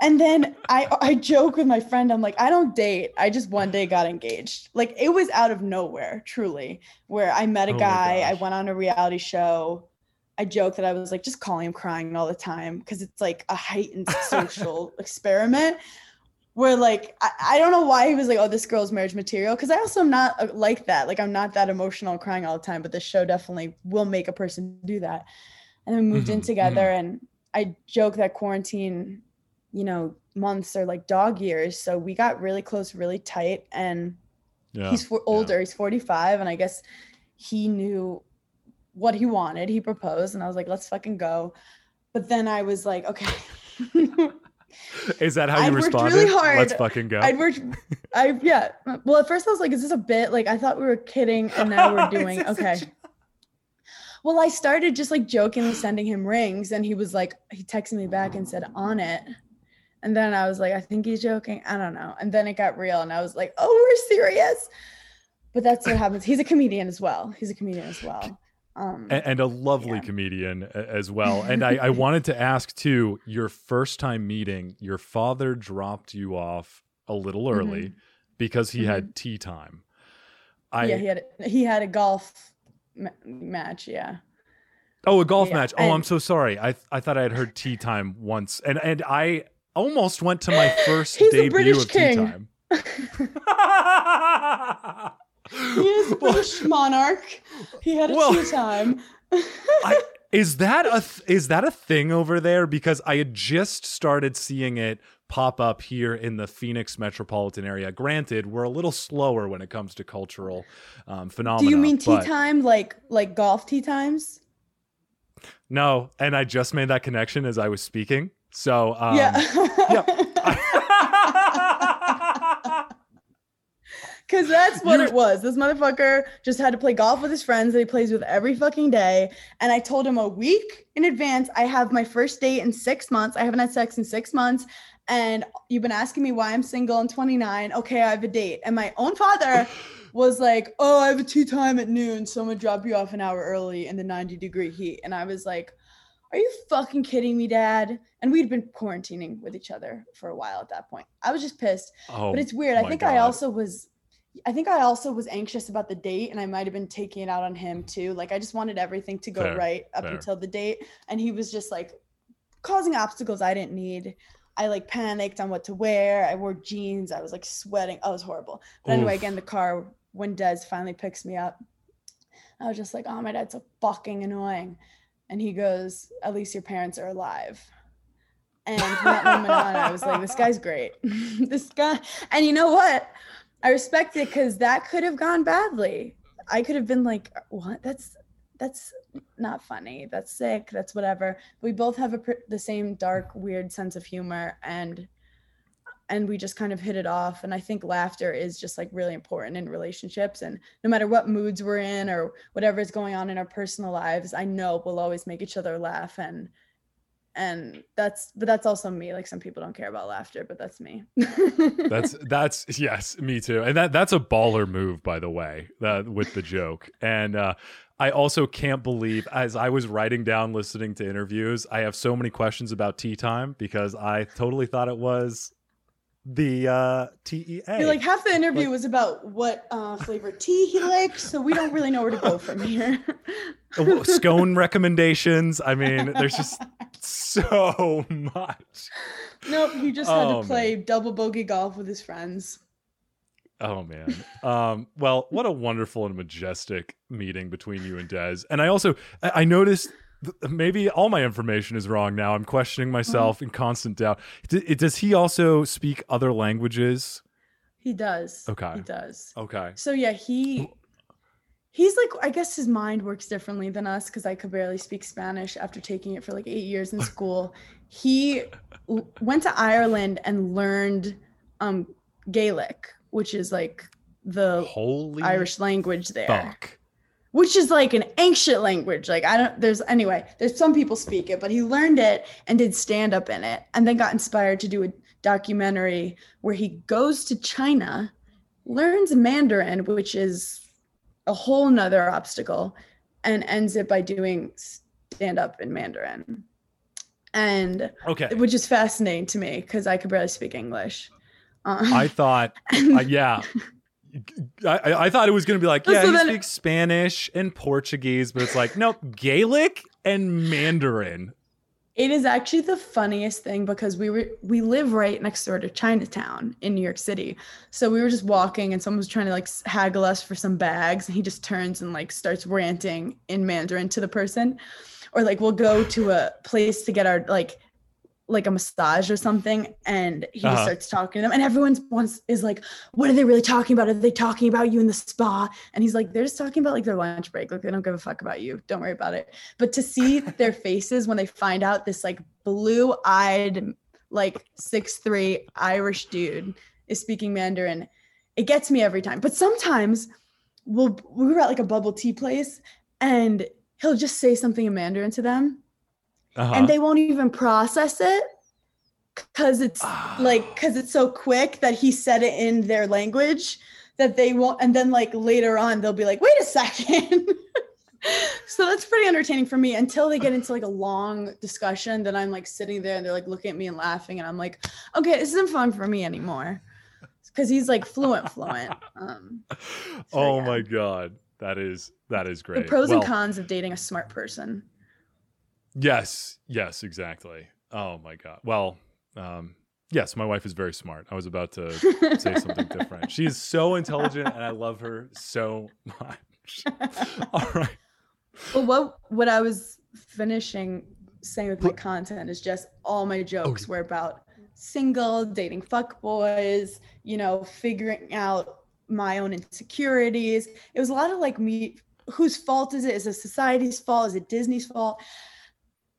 And then I I joke with my friend. I'm like, I don't date. I just one day got engaged. Like it was out of nowhere, truly. Where I met a Oh guy. I went on a reality show. I joke that I was like just calling him crying all the time because it's like a heightened social [laughs] experiment. Where like I, I don't know why he was like, oh, this girl's marriage material. Because I also am not uh, like that. Like I'm not that emotional crying all the time. But this show definitely will make a person do that. And then we moved in Mhm, together, and I joke that quarantine, you know, months are like dog years. So we got really close, really tight, and Yeah. he's for, older. He's 45, and I guess he knew what he wanted. He proposed, and I was like, let's fucking go. But then I was like, okay. [laughs] Is that how you I'd responded? really hard. Let's fucking go. I'd worked, I yeah. Well, at first I was like, is this a bit? Like I thought we were kidding, and now we're [laughs] doing Is this a okay. Well, I started just like jokingly sending him rings, and he was like, he texted me back and said, on it. And then I was like, I think he's joking. I don't know. And then it got real, and I was like, oh, we're serious. But that's what happens. He's a comedian as well. He's a comedian as well. Um, A- and, a lovely Yeah. comedian as well. [laughs] And I, I wanted to ask too your first time meeting, your father dropped you off a little early because he had tea time. I yeah, he had he had a golf ma- match. Yeah. oh a golf yeah, match. Oh, I'm so sorry. I I thought I had heard tea time once, and and I almost went to my [gasps] first He's debut British of tea time. [laughs] [laughs] He is a Well, British monarch. He had a Well- tea time. [laughs] I, is that a th- is that a thing over there? Because I had just started seeing it pop up here in the Phoenix metropolitan area. Granted, we're a little slower when it comes to cultural um, phenomena. Do you mean tea time like like golf tea times? No, and I just made that connection as I was speaking. So um, yeah. [laughs] Cause that's what You- it was. This motherfucker just had to play golf with his friends that he plays with every fucking day. And I told him a week in advance, I have my first date in six months. I haven't had sex in six months. And you've been asking me why I'm single and 29. Okay, I have a date. And my own father [laughs] was like, Oh, I have a tea time at noon. So I'm gonna drop you off an hour early in the 90 degree heat. And I was like, Are you fucking kidding me, dad? And we'd been quarantining with each other for a while at that point. I was just pissed. oh, But it's weird. I think I also was I think I also was anxious about the date and I might have been taking it out on him too. Like I just wanted everything to go Fair, right up fair. until the date and he was just like causing obstacles I didn't need. I like panicked on what to wear. I wore jeans. I was like sweating. It was horrible. But anyway, Oof. again, the car when Des finally picks me up, I was just like, "Oh, my dad's so fucking annoying," and he goes, "At least your parents are alive." And from that moment on, I was like, "This guy's great. [laughs] this guy." And you know what? I respect it because that could have gone badly. I could have been like, "What? That's that's not funny. That's sick. That's whatever." We both have a the same dark, weird sense of humor, and and we just kind of hit it off. And I think laughter is just like really important in relationships. And no matter what moods we're in or whatever is going on in our personal lives, I know we'll always make each other laugh. And and that's but that's also me. Like some people don't care about laughter, but that's me. [laughs] that's that's yes, me too. And that that's a baller move, by the way, with the joke. And uh, I also can't believe, as I was writing down listening to interviews, I have so many questions about tea time because I totally thought it was the uh, TEA. You're like half the interview was about what uh, flavor tea he likes, so we don't really know where to go from here. [laughs] Scone recommendations. I mean, there's just [laughs] so much. nope, he just had Oh, to play double bogey golf with his friends. Oh man. Um, well, what a wonderful and majestic meeting between you and Des. And I also I noticed maybe all my information is wrong now. I'm questioning myself in constant doubt. D- does he also speak other languages? He does. Okay. He does. Okay. So yeah, he he's like I guess his mind works differently than us because I could barely speak Spanish after taking it for like eight years in school. He went to Ireland and learned um Gaelic, which is like the Holy Irish language there. fuck. Which is like an ancient language. Like I don't there's anyway, there's some people speak it, but he learned it and did stand up in it and then got inspired to do a documentary where he goes to China, learns Mandarin, which is a whole nother obstacle and ends it by doing stand up in Mandarin. And Okay. which is fascinating to me because I could barely speak English. Um, I thought, [laughs] uh, yeah. I, I- I thought it was going to be like, So yeah, he then- speaks Spanish and Portuguese, but it's like, nope, Gaelic and Mandarin. It is actually the funniest thing because we were we live right next door to Chinatown in New York City. So we were just walking and someone was trying to like haggle us for some bags and he just turns and like starts ranting in Mandarin to the person. Or like we'll go to a place to get our like like a massage or something and he Uh-huh. just starts talking to them and everyone's wants is like what are they really talking about? Are they talking about you in the spa? And he's like they're just talking about like their lunch break. Like they don't give a fuck about you. Don't worry about it. But to see [laughs] their faces when they find out this like blue-eyed like six three irish dude is speaking mandarin it gets me every time. But sometimes we'll we were at like a bubble tea place and he'll just say something in mandarin to them Uh-huh. and they won't even process it because it's like because it's so quick that he said it in their language that they won't and then like later on they'll be like wait a second [laughs] so that's pretty entertaining for me until they get into like a long discussion then i'm like sitting there and they're like looking at me and laughing and i'm like okay this isn't fun for me anymore because he's like fluent fluent [laughs] um oh yeah. my god, that is that is great. the pros Well, and cons of dating a smart person Yes, yes, exactly. Oh my god. Well, um, yes, my wife is very smart. I was about to say something different. [laughs] She is so intelligent, and I love her so much. [laughs] All right. Well, what what I was finishing saying with my content is just all my jokes were about single, dating fuck boys, you know, figuring out my own insecurities. It was a lot of like me whose fault is it? Is it society's fault? Is it Disney's fault?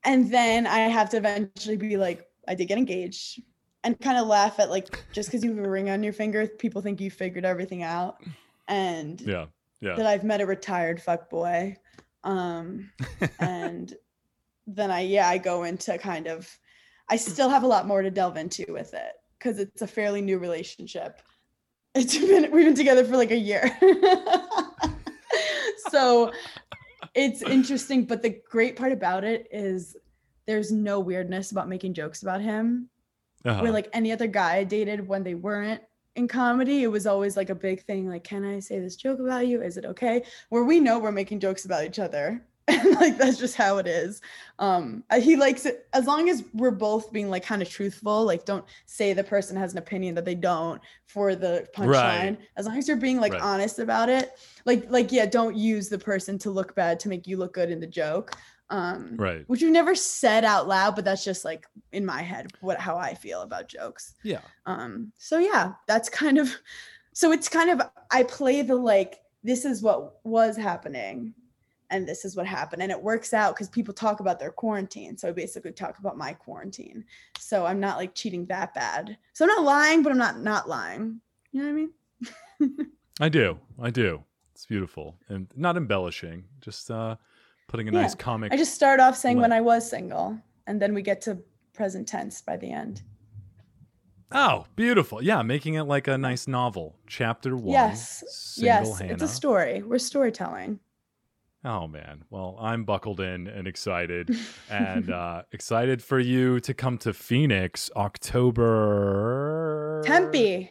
And then I have to eventually be like, I did get engaged and kind of laugh at like just because you have a ring on your finger, people think you figured everything out. And Yeah. Yeah. that I've met a retired fuck boy. Um, [laughs] and then I, yeah, I go into kind of, I still have a lot more to delve into with it because it's a fairly new relationship. It's been, we've been together for like a year. [laughs] so it's interesting. But the great part about it is there's no weirdness about making jokes about him Uh-huh. where like any other guy I dated when they weren't in comedy, it was always like a big thing. Like, can I say this joke about you? Is it okay? Where we know we're making jokes about each other. [laughs] And like that's just how it is. Um, uh, he likes it as long as we're both being like kind of truthful. Like, don't say the person has an opinion that they don't for the punchline. Right. As long as you're being like Right. honest about it. Like, like yeah, don't use the person to look bad to make you look good in the joke. Um, right. which you've never said out loud, but that's just like in my head what how I feel about jokes. Yeah. Um, so yeah, that's kind of so it's kind of I play the like this is what was happening and this is what happened and it works out because people talk about their quarantine so i basically talk about my quarantine so i'm not like cheating that bad so i'm not lying but i'm not not lying you know what i mean I do. I do. It's beautiful and not embellishing, just uh, putting a Yeah. nice comic. i just start off saying when i was single and then we get to present tense by the end oh, beautiful. Yeah, making it like a nice novel. Chapter one. yes yes Hannah. it's a story we're storytelling Oh man. Well, I'm buckled in and excited [laughs] and uh excited for you to come to Phoenix October tempe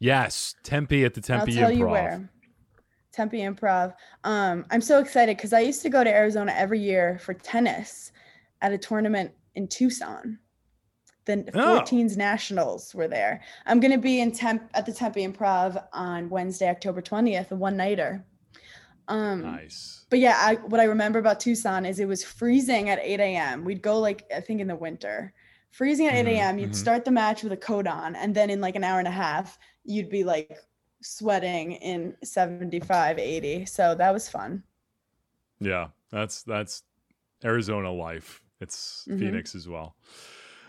Yes, Tempe at the Tempe I'll tell Improv. you where. Tempe Improv. Um, I'm so excited because I used to go to Arizona every year for tennis at a tournament in Tucson. The Oh. 14s Nationals were there. I'm gonna be in Temp at the Tempe Improv on Wednesday, October 20th, a one nighter. Um, Nice. but yeah, I, what I remember about Tucson is it was freezing at 8 a.m. We'd go like I think in the winter, freezing at 8 Mhm, a.m. You'd mhm. start the match with a coat on, and then in like an hour and a half, you'd be like sweating in 75, 80. So that was fun. Yeah, that's that's Arizona life. It's Mhm. Phoenix as well.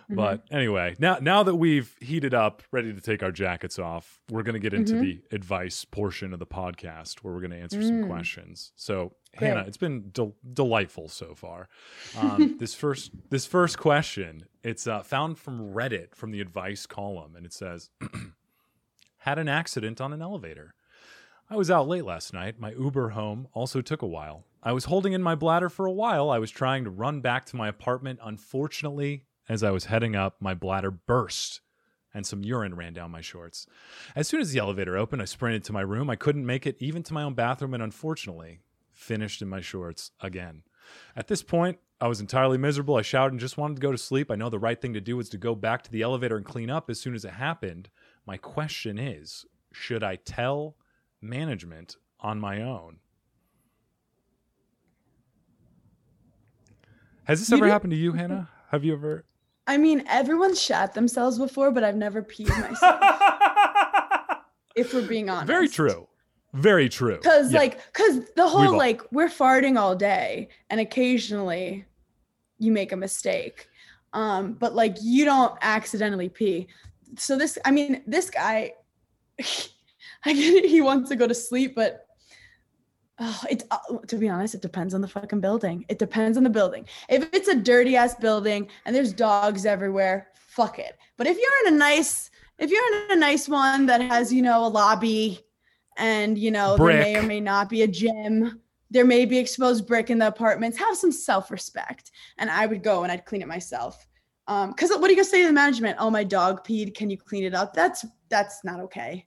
Mhm. But anyway, now now that we've heated up, ready to take our jackets off, we're going to get into Mhm. the advice portion of the podcast where we're going to answer some Mm. questions. So, Great. Hannah, it's been del- delightful so far. Um, [laughs] this first this first question, it's uh, found from Reddit from the advice column, and it says, [clears throat] "Had an accident on an elevator. I was out late last night. My Uber home also took a while. I was holding in my bladder for a while. I was trying to run back to my apartment. Unfortunately, as I was heading up, my bladder burst and some urine ran down my shorts. As soon as the elevator opened, I sprinted to my room. I couldn't make it even to my own bathroom and unfortunately finished in my shorts again. At this point, I was entirely miserable. I shouted and just wanted to go to sleep. I know the right thing to do was to go back to the elevator and clean up as soon as it happened. My question is should I tell management on my own? Has this You ever do- happened to you, [laughs] Hannah? Have you ever? I mean, everyone's shat themselves before, but I've never peed myself. [laughs] if we're being honest. Very true. Very true. Cause Yeah. like, cause the We've whole all- like we're farting all day, and occasionally you make a mistake, um, but like you don't accidentally pee. So this, I mean, this guy, [laughs] I get it. He wants to go to sleep, but oh, it. Uh, to be honest, it depends on the fucking building. It depends on the building. If it's a dirty ass building and there's dogs everywhere, fuck it. But if you're in a nice, if you're in a nice one that has, you know, a lobby and you know there may or may not be a gym there may be exposed brick in the apartments have some self-respect and i would go and i'd clean it myself um because what are you gonna say to the management oh my dog peed can you clean it up that's that's not okay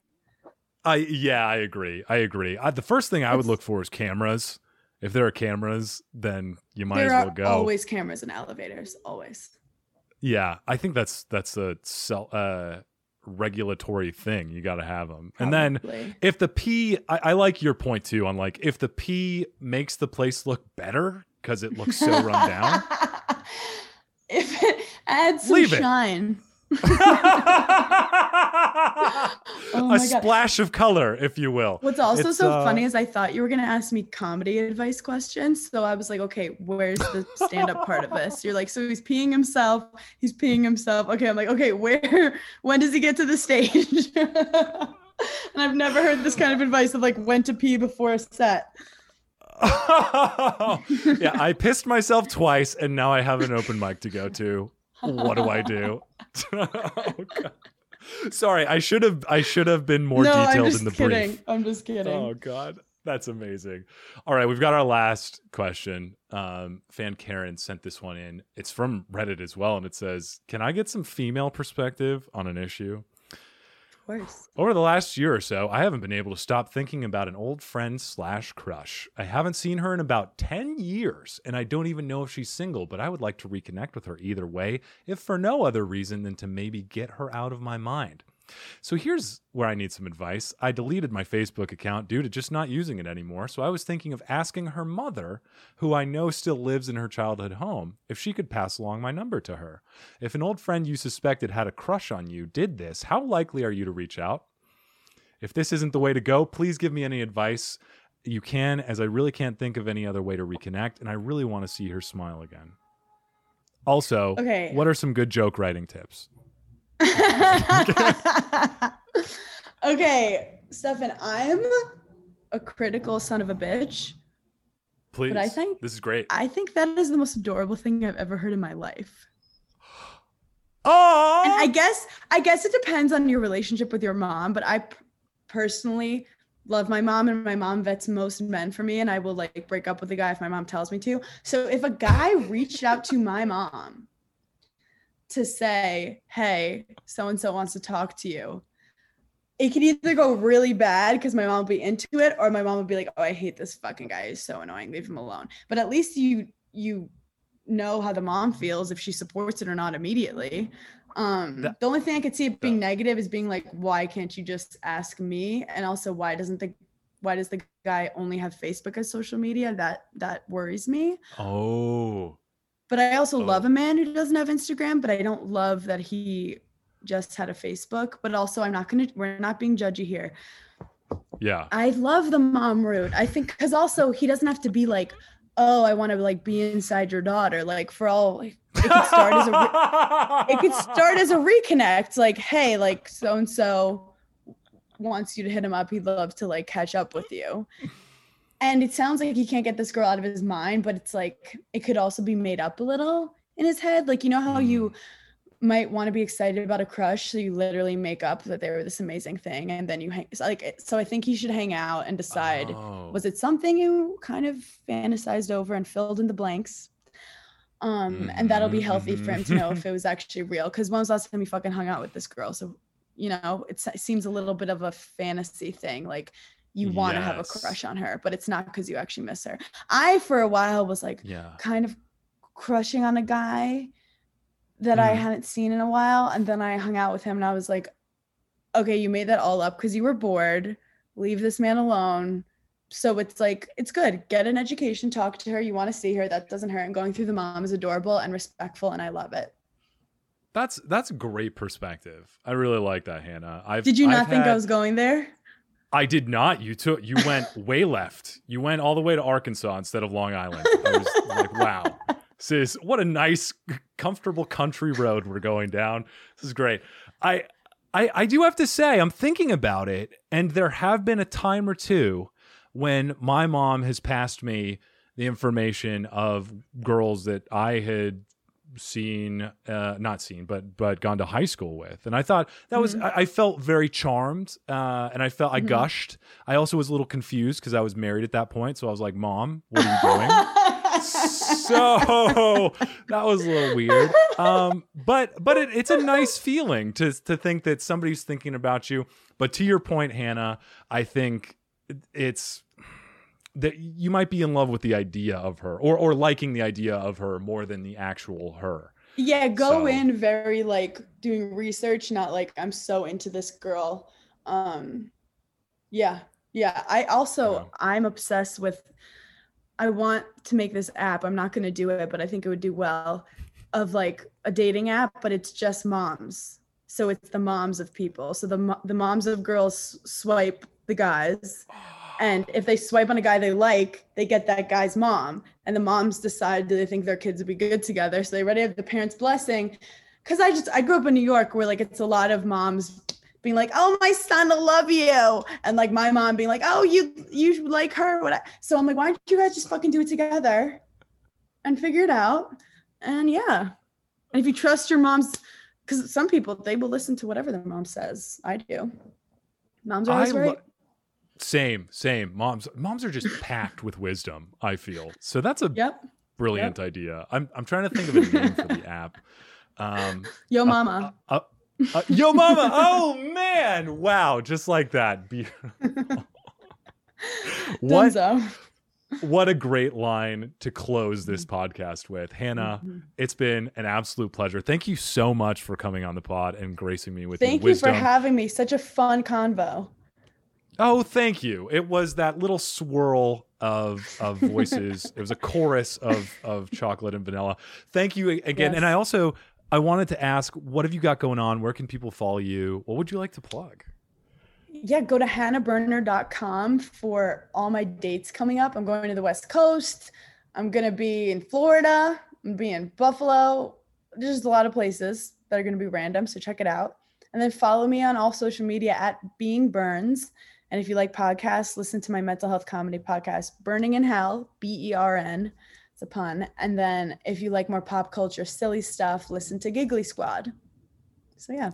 I yeah, I agree. I agree. I, the first thing I would look for is cameras. If there are cameras, then you might there as well go. always cameras in elevators always yeah, I think that's that's a sel- uh, regulatory thing. You got to have them. And then if the P, I, I like your point too on like if the P makes the place look better because it looks so run down. [laughs] if it adds some Leave it. Shine [laughs] a splash of color, if you will. What's also It's, so uh, funny is I thought you were gonna ask me comedy advice questions. So I was like, okay, where's the stand-up part of this? You're like, so he's peeing himself, he's peeing himself. Okay, I'm like, okay, where when does he get to the stage? [laughs] and I've never heard this kind of advice of like when to pee before a set. [laughs] yeah, I pissed myself twice, and now I have an open mic to go to. What do I do? [laughs] Oh, God. Sorry, I should have. I should have been more no, I'm detailed just in the kidding. brief. I'm just kidding. Oh God, that's amazing. All right, we've got our last question. Um, fan Karen sent this one in. It's from Reddit as well, and it says, "Can I get some female perspective on an issue?" Course. Over the last year or so, I haven't been able to stop thinking about an old friend slash crush. I haven't seen her in about 10 years, and I don't even know if she's single, but I would like to reconnect with her either way, if for no other reason than to maybe get her out of my mind. So here's where I need some advice. I deleted my Facebook account due to just not using it anymore, so I was thinking of asking her mother, who I know still lives in her childhood home, if she could pass along my number to her. If an old friend you suspected had a crush on you did this, how likely are you to reach out? If this isn't the way to go, please give me any advice you can, as I really can't think of any other way to reconnect, and I really want to see her smile again. Also, Okay. what are some good joke writing tips? [laughs] okay, Stefan, I'm a critical son of a bitch. Please. I think- this is great. I think that is the most adorable thing I've ever heard in my life. Oh, And I guess I guess it depends on your relationship with your mom, but I p- personally love my mom and my mom vets most men for me and I will like break up with a guy if my mom tells me to. So if a guy reached out to my mom to say, "Hey, so and so wants to talk to you." It could either go really bad because my mom will be into it or my mom will be like, "Oh, I hate this fucking guy. He's so annoying. Leave him alone." But at least you you know how the mom feels if she supports it or not immediately. Um, That- the only thing I could see it being negative is being like, why can't you just ask me? And also, why doesn't the why does the guy only have Facebook as social media? That that worries me. oh, But I also Oh. love a man who doesn't have Instagram, but I don't love that he just had a Facebook. But also, I'm not gonna. We're not being judgy here. yeah. I love the mom route. I think because also he doesn't have to be like, oh, I want to like be inside your daughter. Like for all, like, it could start as a re- it could start as a reconnect. Like, hey, like so and so wants you to hit him up. He'd love to like catch up with you. And it sounds like he can't get this girl out of his mind, but it's like it could also be made up a little in his head. Like you know how you might want to be excited about a crush, so you literally make up that they were this amazing thing, and then you hang. So like, so I think he should hang out and decide Oh. was it something you kind of fantasized over and filled in the blanks. Um, and that'll be healthy for him to know if it was actually real. Because when was the last time he fucking hung out with this girl? So, you know, it seems a little bit of a fantasy thing. Like you want to have a crush on her, but it's not because you actually miss her. I, for a while, was like Yeah. kind of crushing on a guy that I Mhm. hadn't seen in a while. And then I hung out with him and I was like, okay, you made that all up because you were bored. Leave this man alone. So it's like, it's good. Get an education, talk to her. You want to see her. That doesn't hurt. And going through the mom is adorable and respectful. And I love it. That's that's great perspective. I really like that, Hannah. I've Did you not I've think I was going there? I did not. You took you went way [laughs] left. You went all the way to Arkansas instead of Long Island. I was like, wow. Sis, what a nice, comfortable country road we're going down. This is great. I I I do have to say, I'm thinking about it, and there have been a time or two when my mom has passed me the information of girls that I had seen uh not seen but but gone to high school with. And i thought that was Mhm. I, I felt very charmed uh and i felt i Mhm. gushed. I also was a little confused because i was married at that point so i was like mom what are you doing? [laughs] So that was a little weird. Um but but it, it's a nice feeling to to think that somebody's thinking about you. But to your point hannah i think it's that you might be in love with the idea of her or or liking the idea of her more than the actual her Yeah, go So- in very like doing research, not like I'm so into this girl. Um yeah. Yeah, I also Yeah. I'm obsessed with I want to make this app. I'm not going to do it, but I think it would do well of like a dating app, but it's just moms. So it's the moms of people. So the the moms of girls swipe the guys and if they swipe on a guy they like, they get that guy's mom. And the moms decide do they think their kids would be good together. So they already have the parents' blessing. Cause I just I grew up in New York where like it's a lot of moms being like, oh my son, I love you. And like my mom being like, oh, you you like her. What so I'm like, why don't you guys just fucking do it together and figure it out? And yeah. And if you trust your moms, because some people they will listen to whatever their mom says. I do. Moms are I always lo- right. Same same. Moms moms are just [laughs] packed with wisdom i feel. So that's a Yep. brilliant idea. I'm i'm trying to think of a name for the [laughs] app. Um Yo, uh, mama. uh, uh, yo mama oh man. Wow just like that. [laughs] What what a great line to close this podcast with. Hannah Mhm. it's been an absolute pleasure. Thank you so much for coming on the pod and gracing me with Thank your you for having me. Such a fun convo. Oh, thank you. It was that little swirl of of [laughs] voices. it was a chorus of of chocolate and vanilla. Thank you again. And I also I wanted to ask, what have you got going on? Where can people follow you? What would you like to plug? Yeah, go to hannahberner.com for all my dates coming up. I'm going to the West Coast. I'm going to be in Florida. I'm be in Buffalo. There's just a lot of places that are going to be random. So check it out. And then follow me on all social media at Being Burns. And if you like podcasts, listen to my mental health comedy podcast, Berning in Hell, B E R N. It's a pun. And then if you like more pop culture, silly stuff, listen to Giggly Squad. So yeah.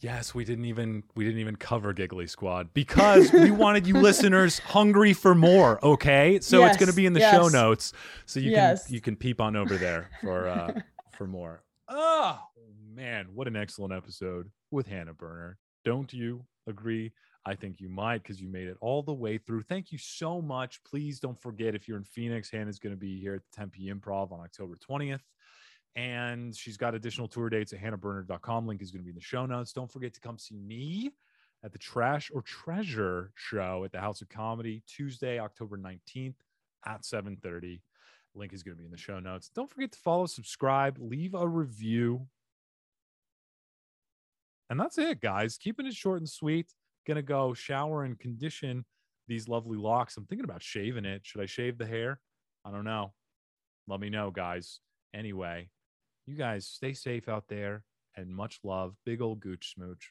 Yes, we didn't even we didn't even cover Giggly Squad because we [laughs] wanted you listeners hungry for more. Okay, so it's going to be in the show notes, so you Yes. can you can peep on over there for uh [laughs] for more. Oh man, what an excellent episode with Hannah Berner. Don't you agree? I think you might because you made it all the way through. Thank you so much. Please don't forget if you're in Phoenix, Hannah's going to be here at the Tempe Improv on October 20th and she's got additional tour dates at hannahberner.com. Link is going to be in the show notes. Don't forget to come see me at the Trash or Treasure show at the House of Comedy Tuesday, October 19th at 7:30. Link is going to be in the show notes. Don't forget to follow, subscribe, leave a review. And that's it, guys. Keeping it short and sweet. Gonna go shower and condition these lovely locks. I'm thinking about shaving it. Should I shave the hair? I don't know. Let me know, guys. Anyway, you guys stay safe out there and much love. Big old gooch smooch.